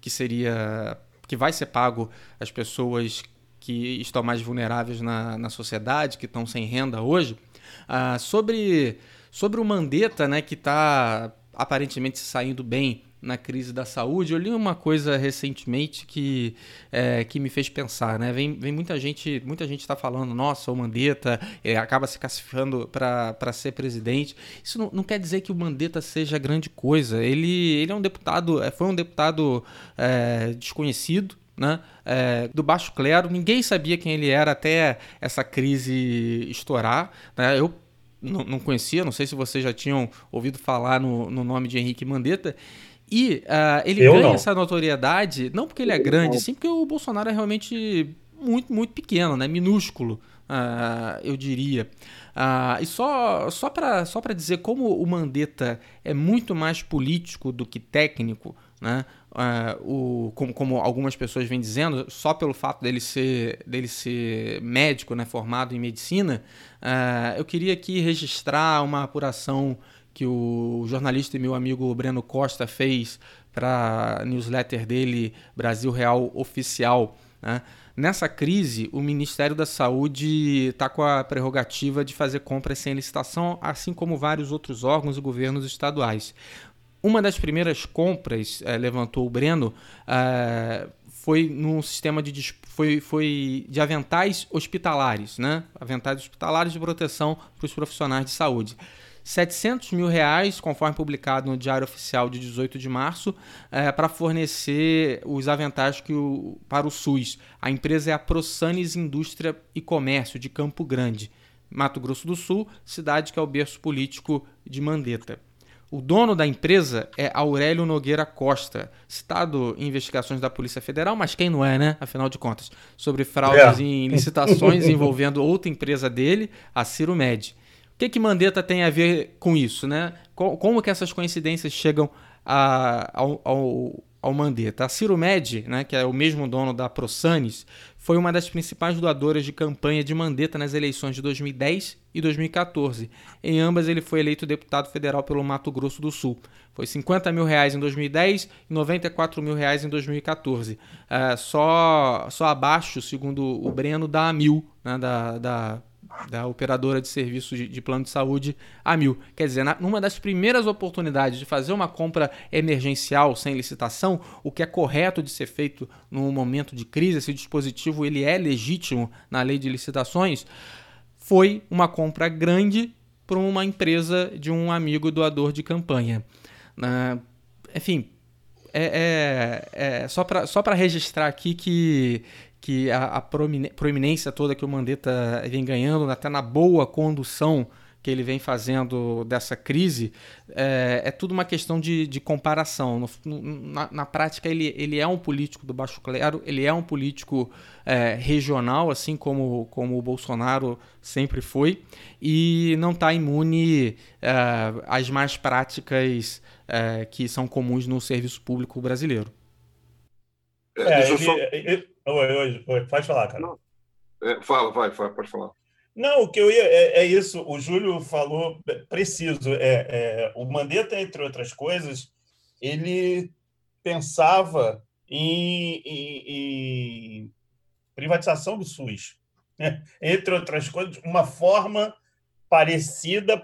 que seria que vai ser pago às pessoas que estão mais vulneráveis na, na sociedade, que estão sem renda hoje. Ah, sobre, sobre o Mandetta, né, que está aparentemente saindo bem na crise da saúde, eu li uma coisa recentemente que, é, que me fez pensar, né? Vem, vem muita gente, muita gente está falando, nossa, o Mandetta é, acaba se classificando para ser presidente. Isso não, não, quer dizer que o Mandetta seja grande coisa. Ele, ele é um deputado, é, foi um deputado é, desconhecido, né? É, do baixo clero, ninguém sabia quem ele era até essa crise estourar. Né? Eu não conhecia, não sei se vocês já tinham ouvido falar no, no nome de Henrique Mandetta. E uh, ele Eu ganha não. essa notoriedade, não porque ele é grande, sim porque o Bolsonaro é realmente muito, muito pequeno, né? minúsculo, uh, eu diria. Uh, e só, só para só dizer como o Mandetta é muito mais político do que técnico, né? Uh, o, como, como, algumas pessoas vêm dizendo, só pelo fato dele ser, dele ser médico, né, formado em medicina, uh, eu queria aqui registrar uma apuração que o jornalista e meu amigo Breno Costa fez para a newsletter dele, Brasil Real Oficial. Né? Nessa crise, o Ministério da Saúde está com a prerrogativa de fazer compras sem licitação, assim como vários outros órgãos e governos estaduais. Uma das primeiras compras, é, levantou o Breno, é, foi num sistema de, foi, foi de aventais hospitalares, né? Aventais hospitalares de proteção para os profissionais de saúde. 700 mil reais, conforme publicado no Diário Oficial de 18 de março, é, para fornecer os aventais que o, para o SUS. A empresa é a Prosanes Indústria e Comércio, de Campo Grande, Mato Grosso do Sul, cidade que é o berço político de Mandetta. O dono da empresa é Aurélio Nogueira Costa, citado em investigações da Polícia Federal, mas quem não é, né? Afinal de contas, sobre fraudes é. em licitações [LAUGHS] envolvendo outra empresa dele, a Ciro Med. O que que Mandetta tem a ver com isso, né? Como que essas coincidências chegam a, ao, ao, ao Mandetta? A Ciro Med, né, que é o mesmo dono da ProSanes, foi uma das principais doadoras de campanha de Mandetta nas eleições de 2010 e 2014. Em ambas, ele foi eleito deputado federal pelo Mato Grosso do Sul. Foi 50 mil reais em 2010 e 94 mil reais em 2014. É, só, só abaixo, segundo o Breno, da Amil, né, da, da da operadora de serviços de, de, plano de saúde a mil. Quer dizer, na, numa das primeiras oportunidades de fazer uma compra emergencial sem licitação, o que é correto de ser feito num momento de crise, esse dispositivo ele é legítimo na lei de licitações, foi uma compra grande para uma empresa de um amigo doador de campanha. Uh, enfim, é, é, é só para registrar aqui que que a, a proeminência toda que o Mandetta vem ganhando, até na boa condução que ele vem fazendo dessa crise, é, é tudo uma questão de, de comparação. No, na, na, prática, ele, ele é um político do baixo clero, ele é um político é, regional, assim como, como o Bolsonaro sempre foi, e não está imune é, às más práticas é, que são comuns no serviço público brasileiro. É, ele, só... ele, Oi, oi, oi. Pode falar, cara. Não. É, fala, vai, vai, pode falar. Não, o que eu ia. É, é isso, o Júlio falou preciso. É, é, o Mandetta, entre outras coisas, ele pensava em, em, em privatização do SUS. Né? [LAUGHS] Entre outras coisas, uma forma parecida,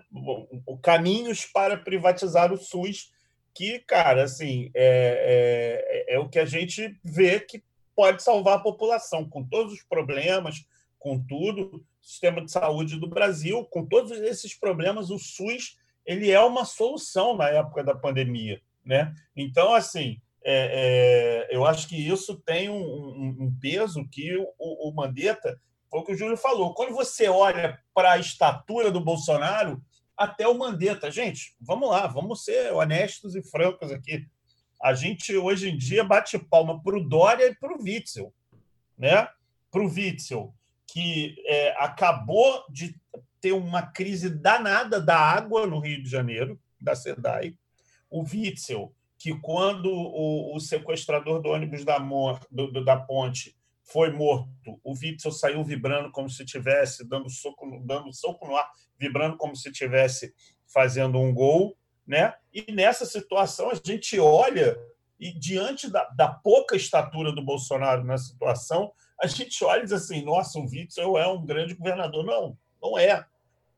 caminhos para privatizar o SUS, que, cara, assim, é, é, é o que a gente vê que pode salvar a população, com todos os problemas, com tudo, sistema de saúde do Brasil, com todos esses problemas, o SUS ele é uma solução na época da pandemia. Né? Então, assim, é, é, eu acho que isso tem um, um, um peso que o, o, Mandetta, foi o que o Júlio falou, quando você olha para a estatura do Bolsonaro, até o Mandetta, gente, vamos lá, vamos ser honestos e francos aqui a gente hoje em dia bate palma para o Dória e para o Witzel. Né? Para o Witzel, que é, acabou de ter uma crise danada da água no Rio de Janeiro, da SEDAI. O Witzel, que quando o, o sequestrador do ônibus da, mor, do, do, da ponte foi morto, o Witzel saiu vibrando como se tivesse dando soco, dando soco no ar, vibrando como se tivesse fazendo um gol né? E nessa situação a gente olha e diante da, da pouca estatura do Bolsonaro na situação, a gente olha e diz assim: nossa, o Witzel é um grande governador. Não, não é.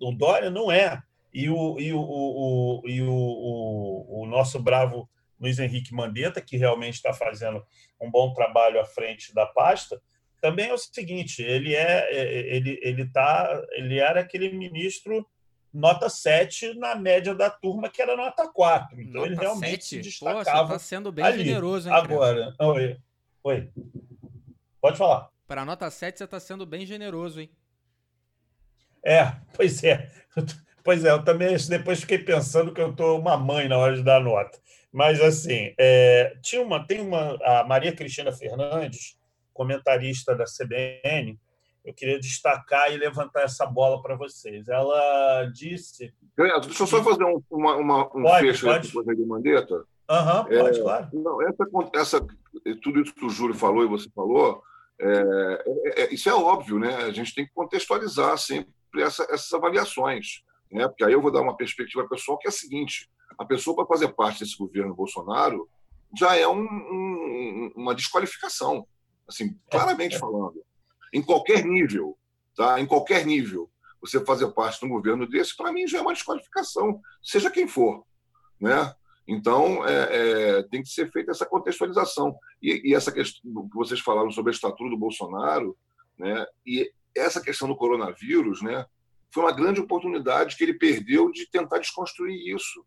O Dória não é. E o, e o, o, e o, o, o nosso bravo Luiz Henrique Mandetta, que realmente está fazendo um bom trabalho à frente da pasta, também é o seguinte: ele é, é ele ele tá, ele era aquele ministro nota 7 na média da turma, que era nota 4. Então nota ele realmente 7? se destacava. Pô, está sendo bem ali. generoso, hein, Agora, oi. oi. Pode falar. Para nota 7, você está sendo bem generoso, hein? É, pois é. [LAUGHS] Pois é, eu também depois fiquei pensando que eu estou uma mãe na hora de dar nota. Mas, assim, é, tinha uma, tem uma. A Maria Cristina Fernandes, comentarista da CBN, eu queria destacar e levantar essa bola para vocês. Ela disse. Deixa eu só fazer um, uma, uma, um pode, fecho pode. depois de Mandetta. Aham, uhum, pode, claro. Não, essa, essa, tudo isso que o Júlio falou e você falou, é, é, é, isso é óbvio, né? A gente tem que contextualizar sempre essa, essas avaliações. Né? Porque aí eu vou dar uma perspectiva pessoal que é a seguinte: a pessoa, para fazer parte desse governo Bolsonaro, já é um, um, uma desqualificação, assim, claramente é, falando em qualquer nível, tá? Em qualquer nível, você fazer parte de um governo desse, para mim já é uma desqualificação, seja quem for, né? Então, é, é, tem que ser feita essa contextualização. E, e, essa questão que vocês falaram sobre a estatura do Bolsonaro, né? E essa questão do coronavírus, né? Foi uma grande oportunidade que ele perdeu de tentar desconstruir isso,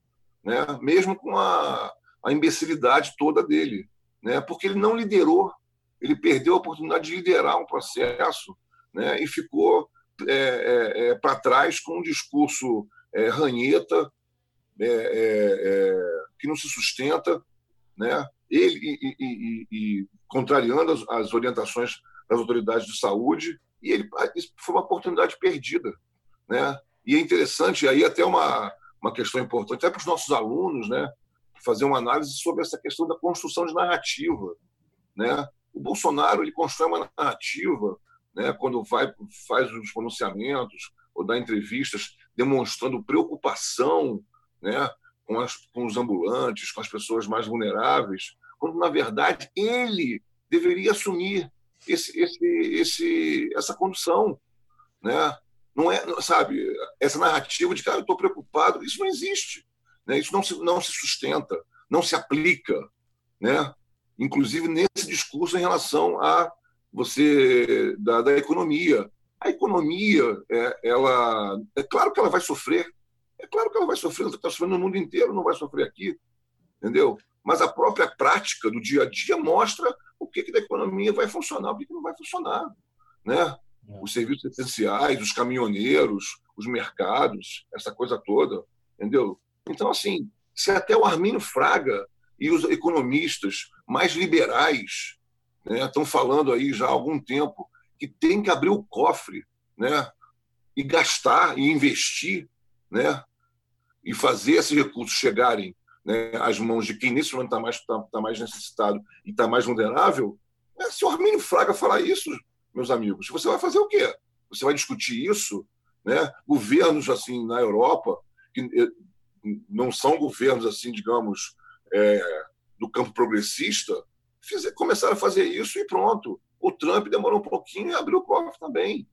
né? Mesmo com a, a imbecilidade toda dele, né? Porque ele não liderou ele perdeu a oportunidade de liderar um processo né, e ficou é, é, é para trás com um discurso é, ranheta, é, é, que não se sustenta, né? Ele e, e, e contrariando as, as, orientações das autoridades de saúde, e ele isso foi uma oportunidade perdida, né? E é interessante aí até uma uma questão importante até para os nossos alunos, né? Fazer uma análise sobre essa questão da construção de narrativa, né? O Bolsonaro ele constrói uma narrativa, né? Quando vai faz os pronunciamentos ou dá entrevistas demonstrando preocupação, né? Com, as, com os ambulantes, com as pessoas mais vulneráveis, quando na verdade ele deveria assumir esse, esse, esse, essa condução, né? Não é, sabe, essa narrativa de cara, eu estou preocupado, isso não existe, né? Isso não se, não se sustenta, não se aplica, né? Inclusive nesse discurso em relação a você da, da economia. A economia, é, ela, é claro que ela vai sofrer, é claro que ela vai sofrer, ela está sofrendo no mundo inteiro, não vai sofrer aqui, entendeu? Mas a própria prática do dia a dia mostra o que, que da economia vai funcionar, o que, que não vai funcionar, né? É. Os serviços essenciais, os caminhoneiros, os mercados, essa coisa toda, entendeu? Então, assim, se até o Armínio Fraga e os economistas mais liberais né, estão falando aí já há algum tempo que tem que abrir o cofre né, e gastar e investir né, e fazer esses recursos chegarem né, às mãos de quem nesse momento está mais, tá, tá mais necessitado e está mais vulnerável. Né, se o Armínio Fraga falar isso, meus amigos, você vai fazer o quê? Você vai discutir isso? Né? Governos assim na Europa, que eh, não são governos assim, digamos, é, do campo progressista, fizer, começaram a fazer isso e pronto. O Trump demorou um pouquinho e abriu o cofre também.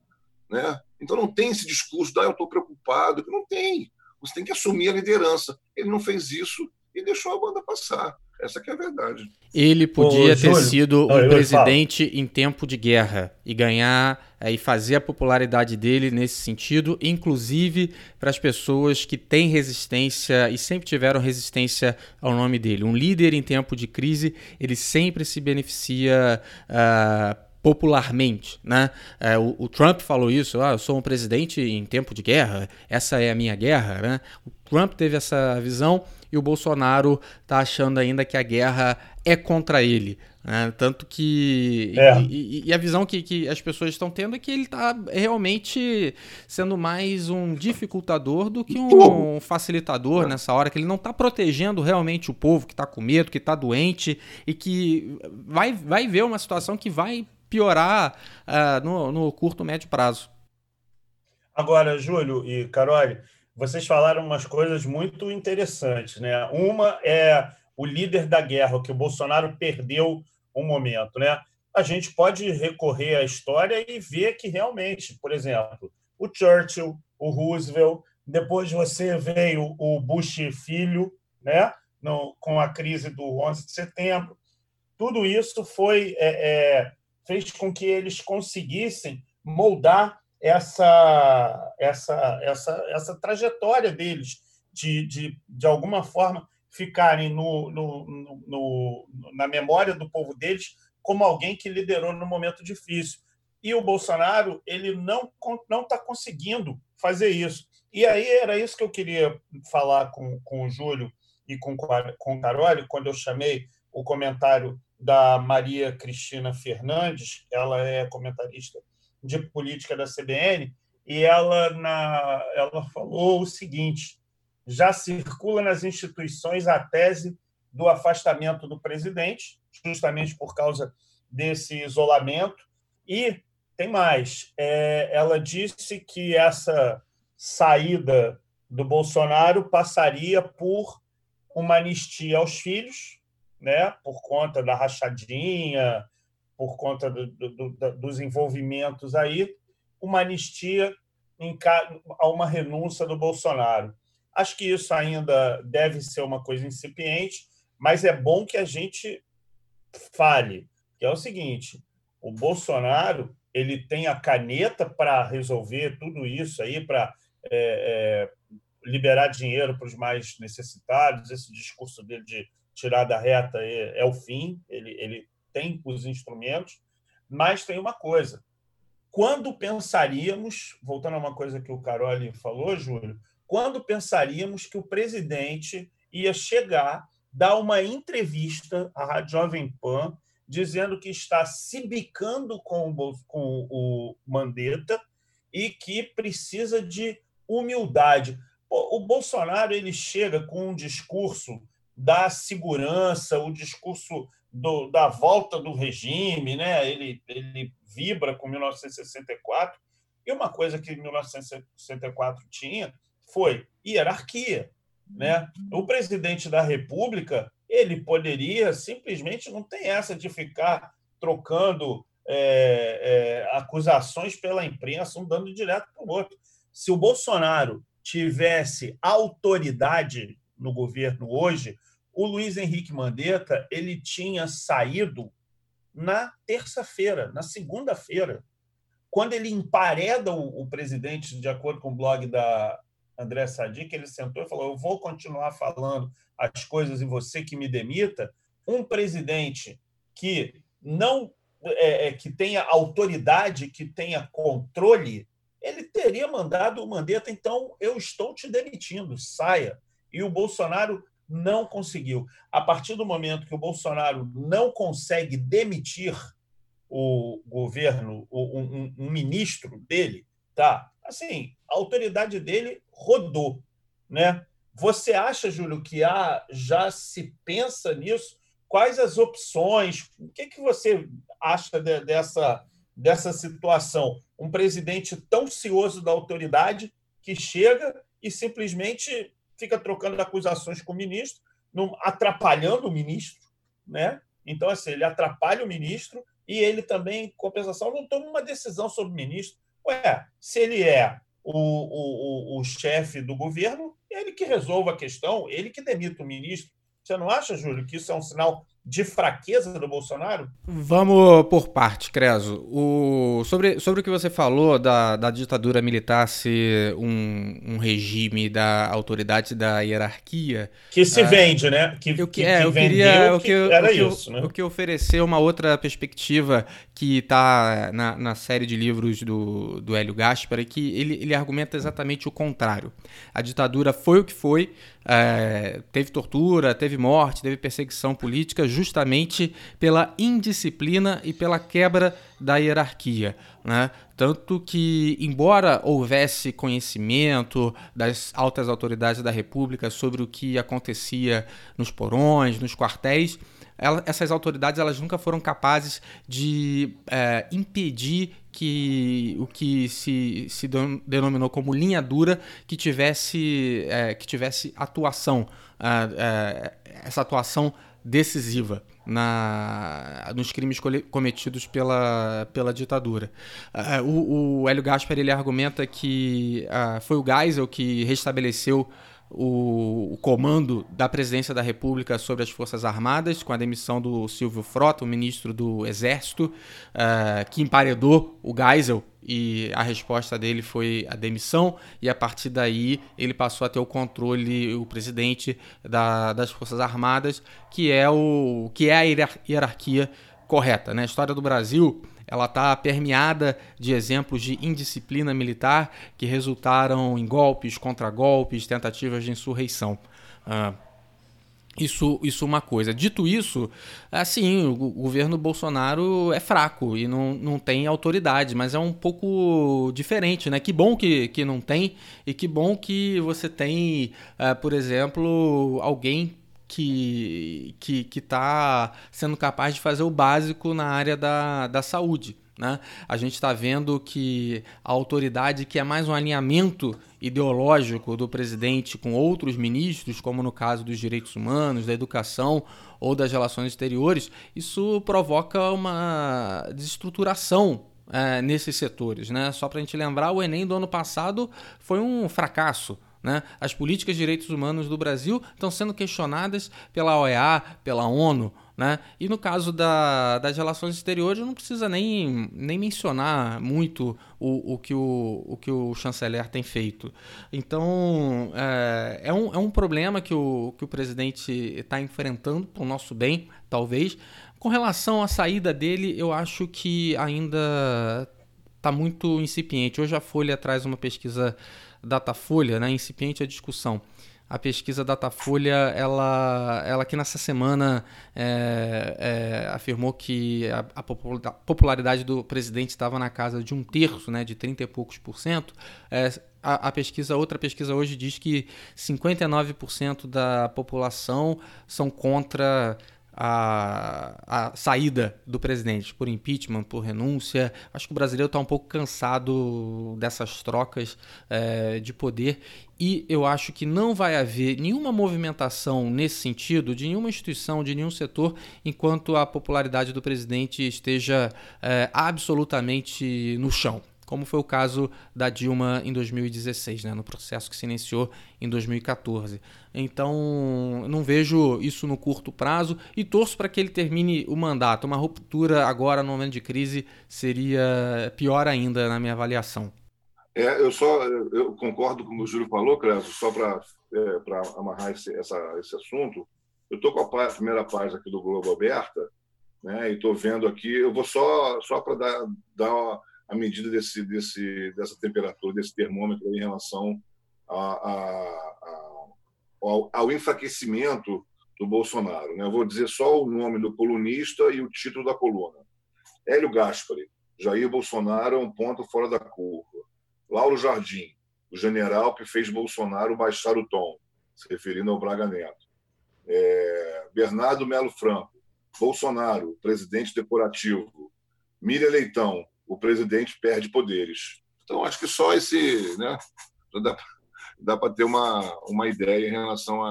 Né? Então não tem esse discurso, ah, eu estou preocupado. Não tem. Você tem que assumir a liderança. Ele não fez isso e deixou a banda passar. Essa que é a verdade. Ele podia Ô, ter Júlio, sido um presidente em tempo de guerra e ganhar é, e fazer a popularidade dele nesse sentido, inclusive para as pessoas que têm resistência e sempre tiveram resistência ao nome dele. Um líder em tempo de crise, ele sempre se beneficia uh, popularmente, né? É, o, o, Trump falou isso, ah, eu sou um presidente em tempo de guerra, essa é a minha guerra, né? O Trump teve essa visão e o Bolsonaro está achando ainda que a guerra é contra ele. Né? Tanto que. É. E, e, a visão que, que as pessoas estão tendo é que ele está realmente sendo mais um dificultador do que um facilitador nessa hora, que ele não está protegendo realmente o povo que está com medo, que está doente e que vai, vai ver uma situação que vai piorar uh, no, no curto, médio prazo. Agora, Júlio e Carole, vocês falaram umas coisas muito interessantes. Né? Uma é o líder da guerra, que o Bolsonaro perdeu um momento. Né? A gente pode recorrer à história e ver que realmente, por exemplo, o Churchill, o Roosevelt, depois você veio o Bush filho, né? No, com a crise do 11 de setembro. Tudo isso foi é, é, fez com que eles conseguissem moldar essa, essa, essa, essa trajetória deles de, de, de alguma forma, ficarem no, no, no, na memória do povo deles como alguém que liderou no momento difícil. E o Bolsonaro ele não não está conseguindo fazer isso. E aí era isso que eu queria falar com, com o Júlio e com, com o Carole, quando eu chamei o comentário da Maria Cristina Fernandes, ela é comentarista de política da CBN, e ela, na, ela falou o seguinte: já circula nas instituições a tese do afastamento do presidente, justamente por causa desse isolamento, e tem mais. É, ela disse que essa saída do Bolsonaro passaria por uma anistia aos filhos, né, por conta da rachadinha, por conta do, do, dos envolvimentos aí, uma anistia em, a uma renúncia do Bolsonaro. Acho que isso ainda deve ser uma coisa incipiente, mas é bom que a gente fale, que é o seguinte, o Bolsonaro ele tem a caneta para resolver tudo isso aí, para é, é, liberar dinheiro para os mais necessitados. Esse discurso dele de tirar da reta é, é o fim. Ele, ele tem os instrumentos, mas tem uma coisa. Quando pensaríamos, voltando a uma coisa que o Caroli falou, Júlio, quando pensaríamos que o presidente ia chegar, dar uma entrevista à Rádio Jovem Pan, dizendo que está se bicando com o, com o Mandetta e que precisa de humildade. O Bolsonaro ele chega com um discurso da segurança, o discurso do, da volta do regime, né? ele, ele vibra com 1964. E uma coisa que 1964 tinha foi hierarquia. Né? O presidente da República ele poderia simplesmente não tem essa de ficar trocando é, é, acusações pela imprensa, um dando direto para o outro. Se o Bolsonaro tivesse autoridade no governo hoje, o Luiz Henrique Mandetta ele tinha saído na terça-feira, na segunda-feira, quando ele empareda o, o, presidente, de acordo com o blog da André Sadi, que ele sentou e falou: Eu vou continuar falando as coisas e você que me demita. Um presidente que não é, é que tenha autoridade, que tenha controle, ele teria mandado o Mandetta, então eu estou te demitindo, saia. E o Bolsonaro não conseguiu. A partir do momento que o Bolsonaro não consegue demitir o governo, um, um, um ministro dele, tá? Assim, a autoridade dele rodou, né? Você acha, Júlio, que há, já se pensa nisso? Quais as opções? O que, que você acha de, dessa, dessa situação? Um presidente tão cioso da autoridade que chega e simplesmente fica trocando acusações com o ministro, atrapalhando o ministro, né? Então, assim, ele atrapalha o ministro e ele também, em compensação, não toma uma decisão sobre o ministro. Ué, se ele é o, o, o, o chefe do governo, ele que resolva a questão, ele que demita o ministro. Você não acha, Júlio, que isso é um sinal de fraqueza do Bolsonaro? Vamos por parte, Creso. O, sobre, sobre o que você falou da, da ditadura militar ser um, um regime da autoridade da hierarquia. Que se uh, vende, né? Que, eu, que, é, que eu queria o que, era o que, isso, né? O que oferecer uma outra perspectiva que está na, na série de livros do, do Hélio Gaspar, que ele, ele argumenta exatamente o contrário. A ditadura foi o que foi, é, teve tortura, teve morte, teve perseguição política, justamente pela indisciplina e pela quebra da hierarquia. Né? Tanto que, embora houvesse conhecimento das altas autoridades da República sobre o que acontecia nos porões, nos quartéis, ela, essas autoridades elas nunca foram capazes de é, impedir que o que se, se denominou como linha dura que tivesse, é, que tivesse atuação, é, essa atuação decisiva na, nos crimes cometidos pela, pela ditadura. Uh, o, o Hélio Gaspar ele argumenta que uh, foi o Geisel que restabeleceu o, o, comando da presidência da República sobre as Forças Armadas, com a demissão do Silvio Frota, o ministro do Exército, uh, que emparedou o Geisel e a resposta dele foi a demissão, e a partir daí ele passou a ter o controle, o presidente da, das Forças Armadas, que é, o, que é a hierarquia correta. Né? História do Brasil ela está permeada de exemplos de indisciplina militar que resultaram em golpes, contragolpes, tentativas de insurreição. Uh, isso, isso uma coisa. Dito isso, assim, o governo Bolsonaro é fraco e não, não tem autoridade, mas é um pouco diferente, né? Que bom que, que não tem e que bom que você tem, uh, por exemplo, alguém que que que está sendo capaz de fazer o básico na área da, da saúde. Né? A gente está vendo que a autoridade, que é mais um alinhamento ideológico do presidente com outros ministros, como no caso dos direitos humanos, da educação ou das relações exteriores, isso provoca uma desestruturação é, nesses setores. Né? Só para a gente lembrar, o Enem do ano passado foi um fracasso. Né? As políticas de direitos humanos do Brasil estão sendo questionadas pela OEA, pela ONU. Né? E no caso da, das relações exteriores, não precisa nem, nem mencionar muito o, o, que o, o que o chanceler tem feito. Então, é, é, um, é um problema que o, que o presidente está enfrentando para o nosso bem, talvez. Com relação à saída dele, eu acho que ainda está muito incipiente. Hoje a Folha traz uma pesquisa Datafolha, né? incipiente a discussão. A pesquisa Datafolha, ela, ela aqui nessa semana é, é, afirmou que a, a, popularidade do presidente estava na casa de um terço, né, de 30 e poucos por cento. É, a, a, pesquisa, outra pesquisa hoje diz que 59% da população são contra a, a saída do presidente por impeachment, por renúncia. Acho que o brasileiro está um pouco cansado dessas trocas é, de poder e eu acho que não vai haver nenhuma movimentação nesse sentido de nenhuma instituição, de nenhum setor, enquanto a popularidade do presidente esteja é, absolutamente no chão como foi o caso da Dilma em 2016, né, no processo que se iniciou em 2014. Então, não vejo isso no curto prazo e torço para que ele termine o mandato. Uma ruptura agora no momento de crise seria pior ainda na minha avaliação. É, eu só eu concordo com o que o Júlio falou, Creso, só para é, amarrar esse, essa, esse assunto. Eu estou com a, primeira página aqui do Globo aberta, né, e estou vendo aqui. Eu vou só, só para dar, dar uma, a medida desse, desse, dessa temperatura, desse termômetro em relação a, a, a, ao, ao, enfraquecimento do Bolsonaro. Né? Eu vou dizer só o nome do colunista e o título da coluna. Hélio Gaspari, Jair Bolsonaro é um ponto fora da curva. Lauro Jardim, o general que fez Bolsonaro baixar o tom, se referindo ao Braga Neto. É, Bernardo Melo Franco, Bolsonaro, presidente decorativo. Miriam Leitão, o presidente perde poderes. Então, acho que só esse. Né, dá, dá para ter uma, uma ideia em relação a,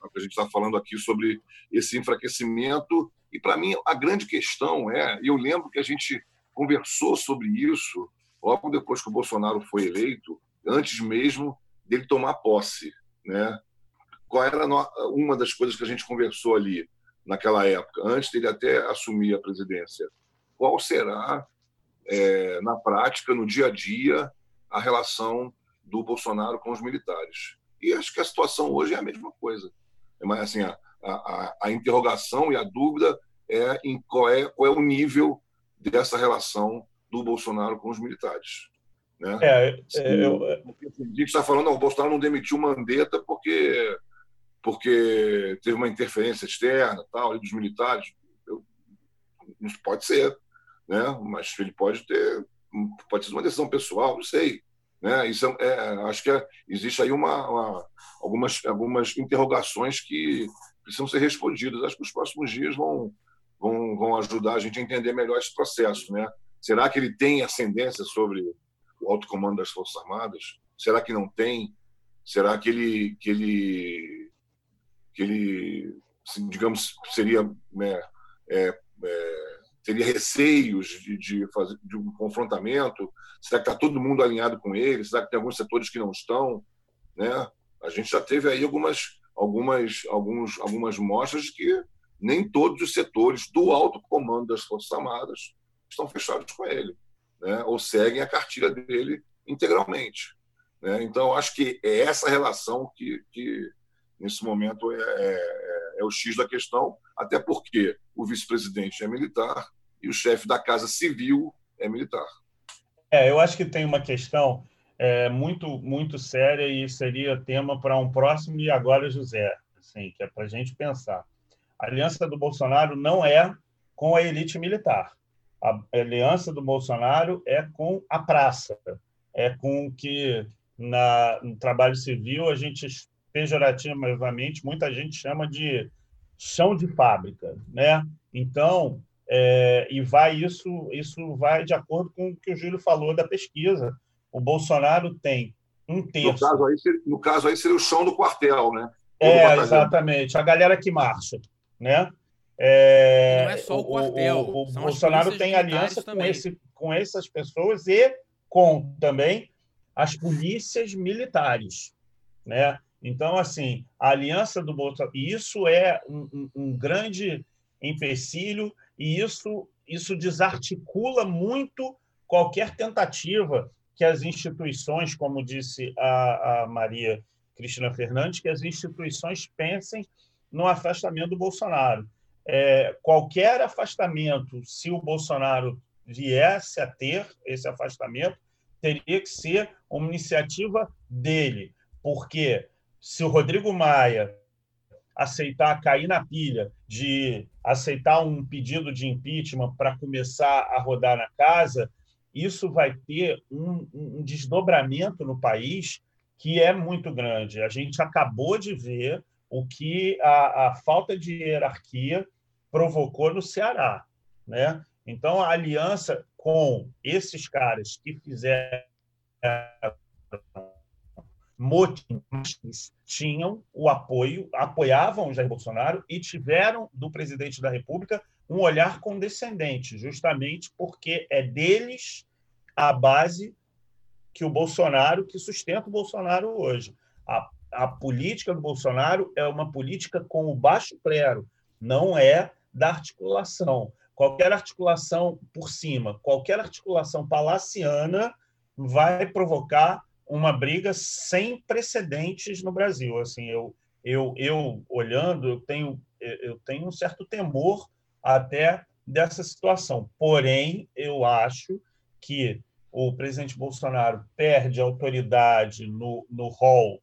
ao que a gente está falando aqui sobre esse enfraquecimento. E, para mim, a grande questão é: eu lembro que a gente conversou sobre isso logo depois que o Bolsonaro foi eleito, antes mesmo dele tomar posse. Né? Qual era uma das coisas que a gente conversou ali naquela época, antes dele até assumir a presidência? Qual será é, na prática, no dia a dia, a relação do Bolsonaro com os militares. E acho que a situação hoje é a mesma coisa. É Mas, assim, a, a, a interrogação e a dúvida é em qual é, qual é o nível dessa relação do Bolsonaro com os militares. Né? É, é, eu... A gente está falando, não, o Bolsonaro não demitiu Mandetta porque porque teve uma interferência externa tal dos militares. Eu, pode ser, né? Mas ele pode ter, pode ser uma decisão pessoal, não sei, né? Isso é, é acho que é, existe aí uma, uma, algumas algumas interrogações que precisam ser respondidas. Acho que os próximos dias vão vão, vão ajudar a gente a entender melhor esse processo, né? Será que ele tem ascendência sobre o alto comando das Forças Armadas? Será que não tem? Será que ele que ele que ele digamos seria né, é, é, teria receios de, de, fazer de um confrontamento? Será que está todo mundo alinhado com ele? Será que tem alguns setores que não estão? Né? A gente já teve aí algumas, algumas, alguns, algumas mostras de que nem todos os setores do alto comando das Forças Armadas estão fechados com ele, né? ou seguem a cartilha dele integralmente. Né? Então, acho que é essa relação que, que nesse momento, é, é, é o X da questão, até porque o vice-presidente é militar e o chefe da Casa Civil é militar. É, eu acho que tem uma questão é, muito muito séria e seria tema para um próximo e agora José, assim, que é para a gente pensar. A aliança do Bolsonaro não é com a elite militar. A aliança do Bolsonaro é com a praça, é com que na, no trabalho civil a gente pejorativamente muita gente chama de chão de fábrica, né? Então, é, e vai isso, isso vai de acordo com o que o Júlio falou da pesquisa. O Bolsonaro tem um terço. No caso aí, no caso aí seria o chão do quartel, né? é, exatamente. A galera que marcha, né? É, não é só o quartel. O, o, o Bolsonaro tem aliança com, esse, com essas pessoas e com também as polícias militares, né? Então, assim, a aliança do Bolsonaro, isso é um, um, um grande empecilho e isso, isso desarticula muito qualquer tentativa que as instituições, como disse a, a Maria Cristina Fernandes, que as instituições pensem no afastamento do Bolsonaro. É, qualquer afastamento, se o Bolsonaro viesse a ter esse afastamento, teria que ser uma iniciativa dele, porque se o Rodrigo Maia aceitar cair na pilha de aceitar um pedido de impeachment para começar a rodar na casa, isso vai ter um, um, desdobramento no país que é muito grande. A gente acabou de ver o que a, a falta de hierarquia provocou no Ceará. Né? Então, a aliança com esses caras que fizeram motins tinham o apoio, apoiavam o Jair Bolsonaro e tiveram do presidente da República um olhar condescendente, justamente porque é deles a base que o Bolsonaro, que sustenta o Bolsonaro hoje. A, a política do Bolsonaro é uma política com o baixo clero, não é da articulação. Qualquer articulação por cima, qualquer articulação palaciana vai provocar uma briga sem precedentes no Brasil. Assim, eu, eu, eu olhando, eu tenho, eu tenho um certo temor até dessa situação. Porém, eu acho que o presidente Bolsonaro perde autoridade no, no hall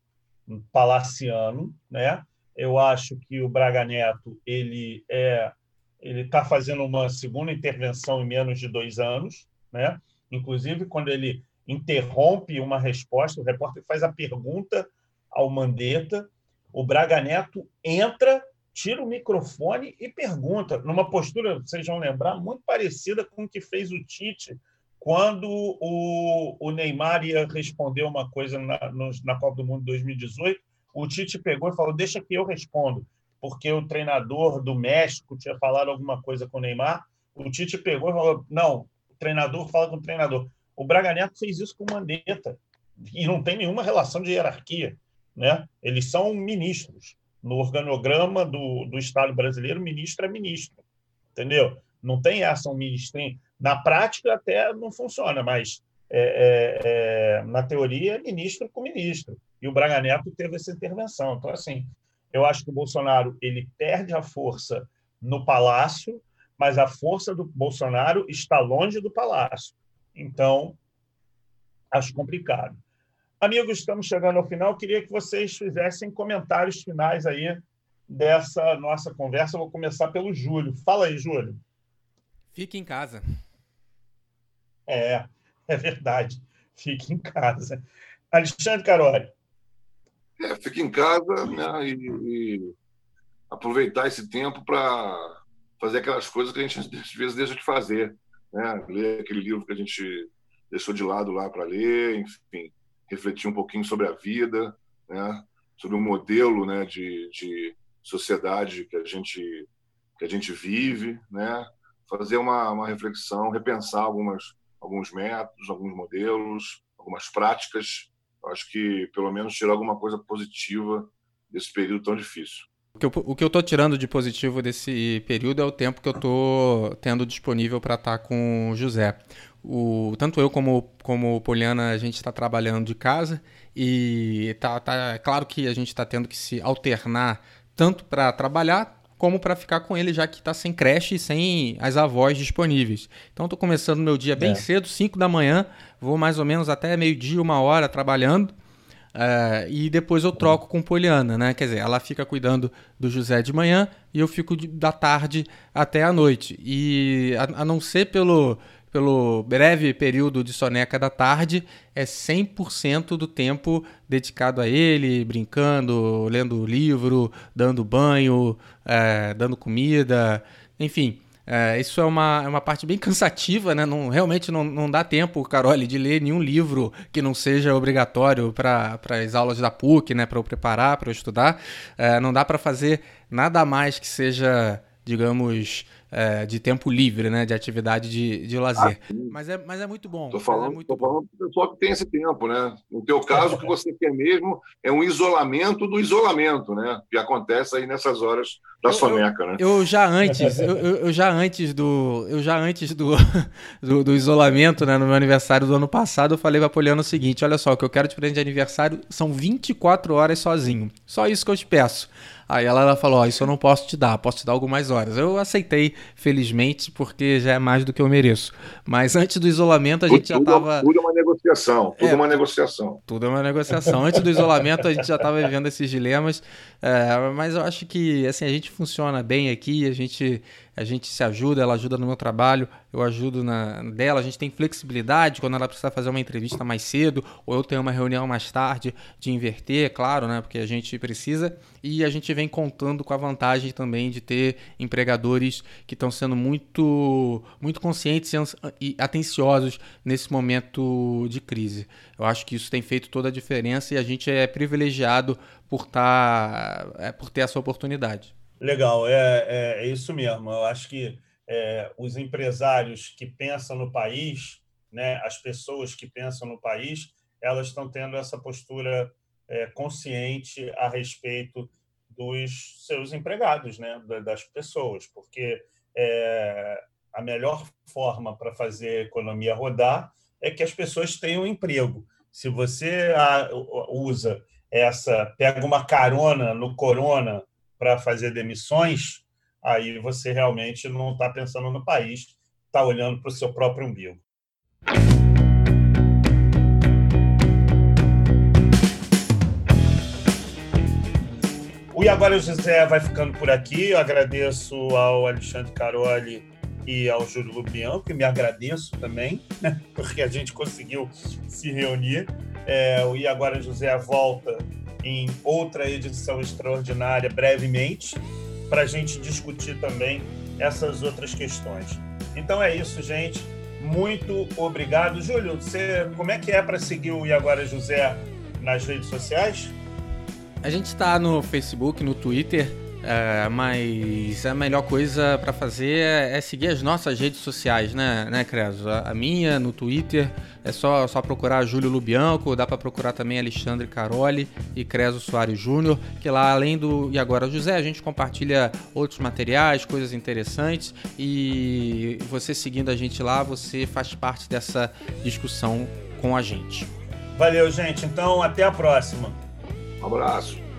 palaciano, né? Eu acho que o Braga Neto ele é ele está fazendo uma segunda intervenção em menos de dois anos, né? Inclusive quando ele interrompe uma resposta, o repórter faz a pergunta ao Mandetta, o Braga Neto entra, tira o microfone e pergunta, numa postura, vocês vão lembrar, muito parecida com o que fez o Tite quando o, o Neymar ia responder uma coisa na, na Copa do Mundo 2018, o Tite pegou e falou: Deixa que eu respondo, porque o treinador do México tinha falado alguma coisa com o Neymar. O Tite pegou e falou: Não, o treinador fala com o treinador. O Braga Neto fez isso com o Mandetta e não tem nenhuma relação de hierarquia. Né? Eles são ministros. No organograma do, do Estado brasileiro, ministro é ministro. Entendeu? Não tem essa um ministrinho. Na prática, até não funciona, mas é, é, é, na teoria, é ministro com ministro. E o Braga Neto teve essa intervenção. Então, assim, eu acho que o Bolsonaro ele perde a força no palácio, mas a força do Bolsonaro está longe do palácio. Então, acho complicado. Amigos, estamos chegando ao final. Queria que vocês fizessem comentários finais aí dessa nossa conversa. Eu vou começar pelo Júlio. Fala aí, Júlio. Fique em casa. É, é verdade. Fique em casa. Alexandre Caroli. É, fique em casa né, e, e aproveitar esse tempo para fazer aquelas coisas que a gente às vezes deixa de fazer né? ler aquele livro que a gente deixou de lado lá para ler, enfim, refletir um pouquinho sobre a vida, né? sobre o modelo né, de, de sociedade que a gente que a gente vive, né? fazer uma, uma reflexão, repensar algumas, alguns métodos, alguns modelos, algumas práticas. Acho que pelo menos tirar alguma coisa positiva desse período tão difícil. O que, eu, o que eu tô tirando de positivo desse período é o tempo que eu tô tendo disponível para estar tá com o José. O, tanto eu como, como Poliana, a gente está trabalhando de casa e tá, tá é claro que a gente está tendo que se alternar tanto para trabalhar como para ficar com ele, já que está sem creche e sem as avós disponíveis. Então estou começando meu dia bem é. cedo, 5 da manhã, vou mais ou menos até meio-dia, uma hora trabalhando. Uh, e depois eu troco com Poliana, né? Quer dizer, ela fica cuidando do José de manhã e eu fico de, da tarde até a noite. E a, a, não ser pelo, pelo breve período de soneca da tarde, é 100% do tempo dedicado a ele, brincando, lendo livro, dando banho, uh, dando comida, enfim. É, isso é uma, é uma parte bem cansativa, né? Não, realmente não, não dá tempo, Carole, de ler nenhum livro que não seja obrigatório para as aulas da PUC, né? Para eu preparar, para eu estudar. É, não dá para fazer nada mais que seja, digamos, é, de tempo livre, né? De atividade de, de lazer. Ah, mas, é, mas é muito bom. Estou falando, é muito falando para o pessoal que tem esse tempo, né? No teu caso, o que você quer mesmo é um isolamento do isolamento, né? Que acontece aí nessas horas da eu, soneca, né? Eu já antes, eu, eu, já antes do, eu já antes do, [LAUGHS] do, do, isolamento, né? No meu aniversário do ano passado, eu falei para Poliana o seguinte: olha só, o que eu quero te presente de aniversário são 24 horas sozinho. Só isso que eu te peço. Aí ela, ela falou: Ó, isso eu não posso te dar, posso te dar algumas horas. Eu aceitei, felizmente, porque já é mais do que eu mereço. Mas antes do isolamento, a gente tudo, já estava. Tudo é uma negociação, tudo é, uma negociação. Tudo é uma negociação. Antes do isolamento, a gente já estava vivendo esses dilemas. É, mas eu acho que assim, a gente funciona bem aqui, a gente a gente se ajuda, ela ajuda no meu trabalho, eu ajudo na dela, a gente tem flexibilidade quando ela precisa fazer uma entrevista mais cedo, ou eu tenho uma reunião mais tarde de inverter, claro, né? Porque a gente precisa, e a gente vem contando com a vantagem também de ter empregadores que estão sendo muito, muito conscientes e atenciosos nesse momento de crise. Eu acho que isso tem feito toda a diferença e a gente é privilegiado por, tá, é, por ter essa oportunidade. Legal, é, é, é isso mesmo. Eu acho que é, os empresários que pensam no país, né, as pessoas que pensam no país, elas estão tendo essa postura é, consciente a respeito dos seus empregados, né, das pessoas, porque é, a melhor forma para fazer a economia rodar é que as pessoas tenham emprego. Se você usa essa, pega uma carona no corona para fazer demissões, aí você realmente não está pensando no país, está olhando para o seu próprio umbigo. O E Agora José vai ficando por aqui. Eu agradeço ao Alexandre Caroli e ao Júlio Lubião, que me agradeço também, né? [LAUGHS] porque a gente conseguiu se reunir. É, o E Agora José volta em outra edição extraordinária brevemente, para a gente discutir também essas outras questões. Então é isso, gente. Muito obrigado. Júlio, você, como é que é para seguir o E Agora José nas redes sociais? A gente está no Facebook, no Twitter, é, mas a melhor coisa para fazer é, é seguir as nossas redes sociais, né, né Creso? A, minha no Twitter é só, só procurar Júlio Lubianco, dá para procurar também Alexandre Caroli e Creso Soares Júnior, que lá além do E Agora José, a gente compartilha outros materiais, coisas interessantes e você seguindo a gente lá, você faz parte dessa discussão com a gente. Valeu, gente. Então, até a próxima. Um abraço.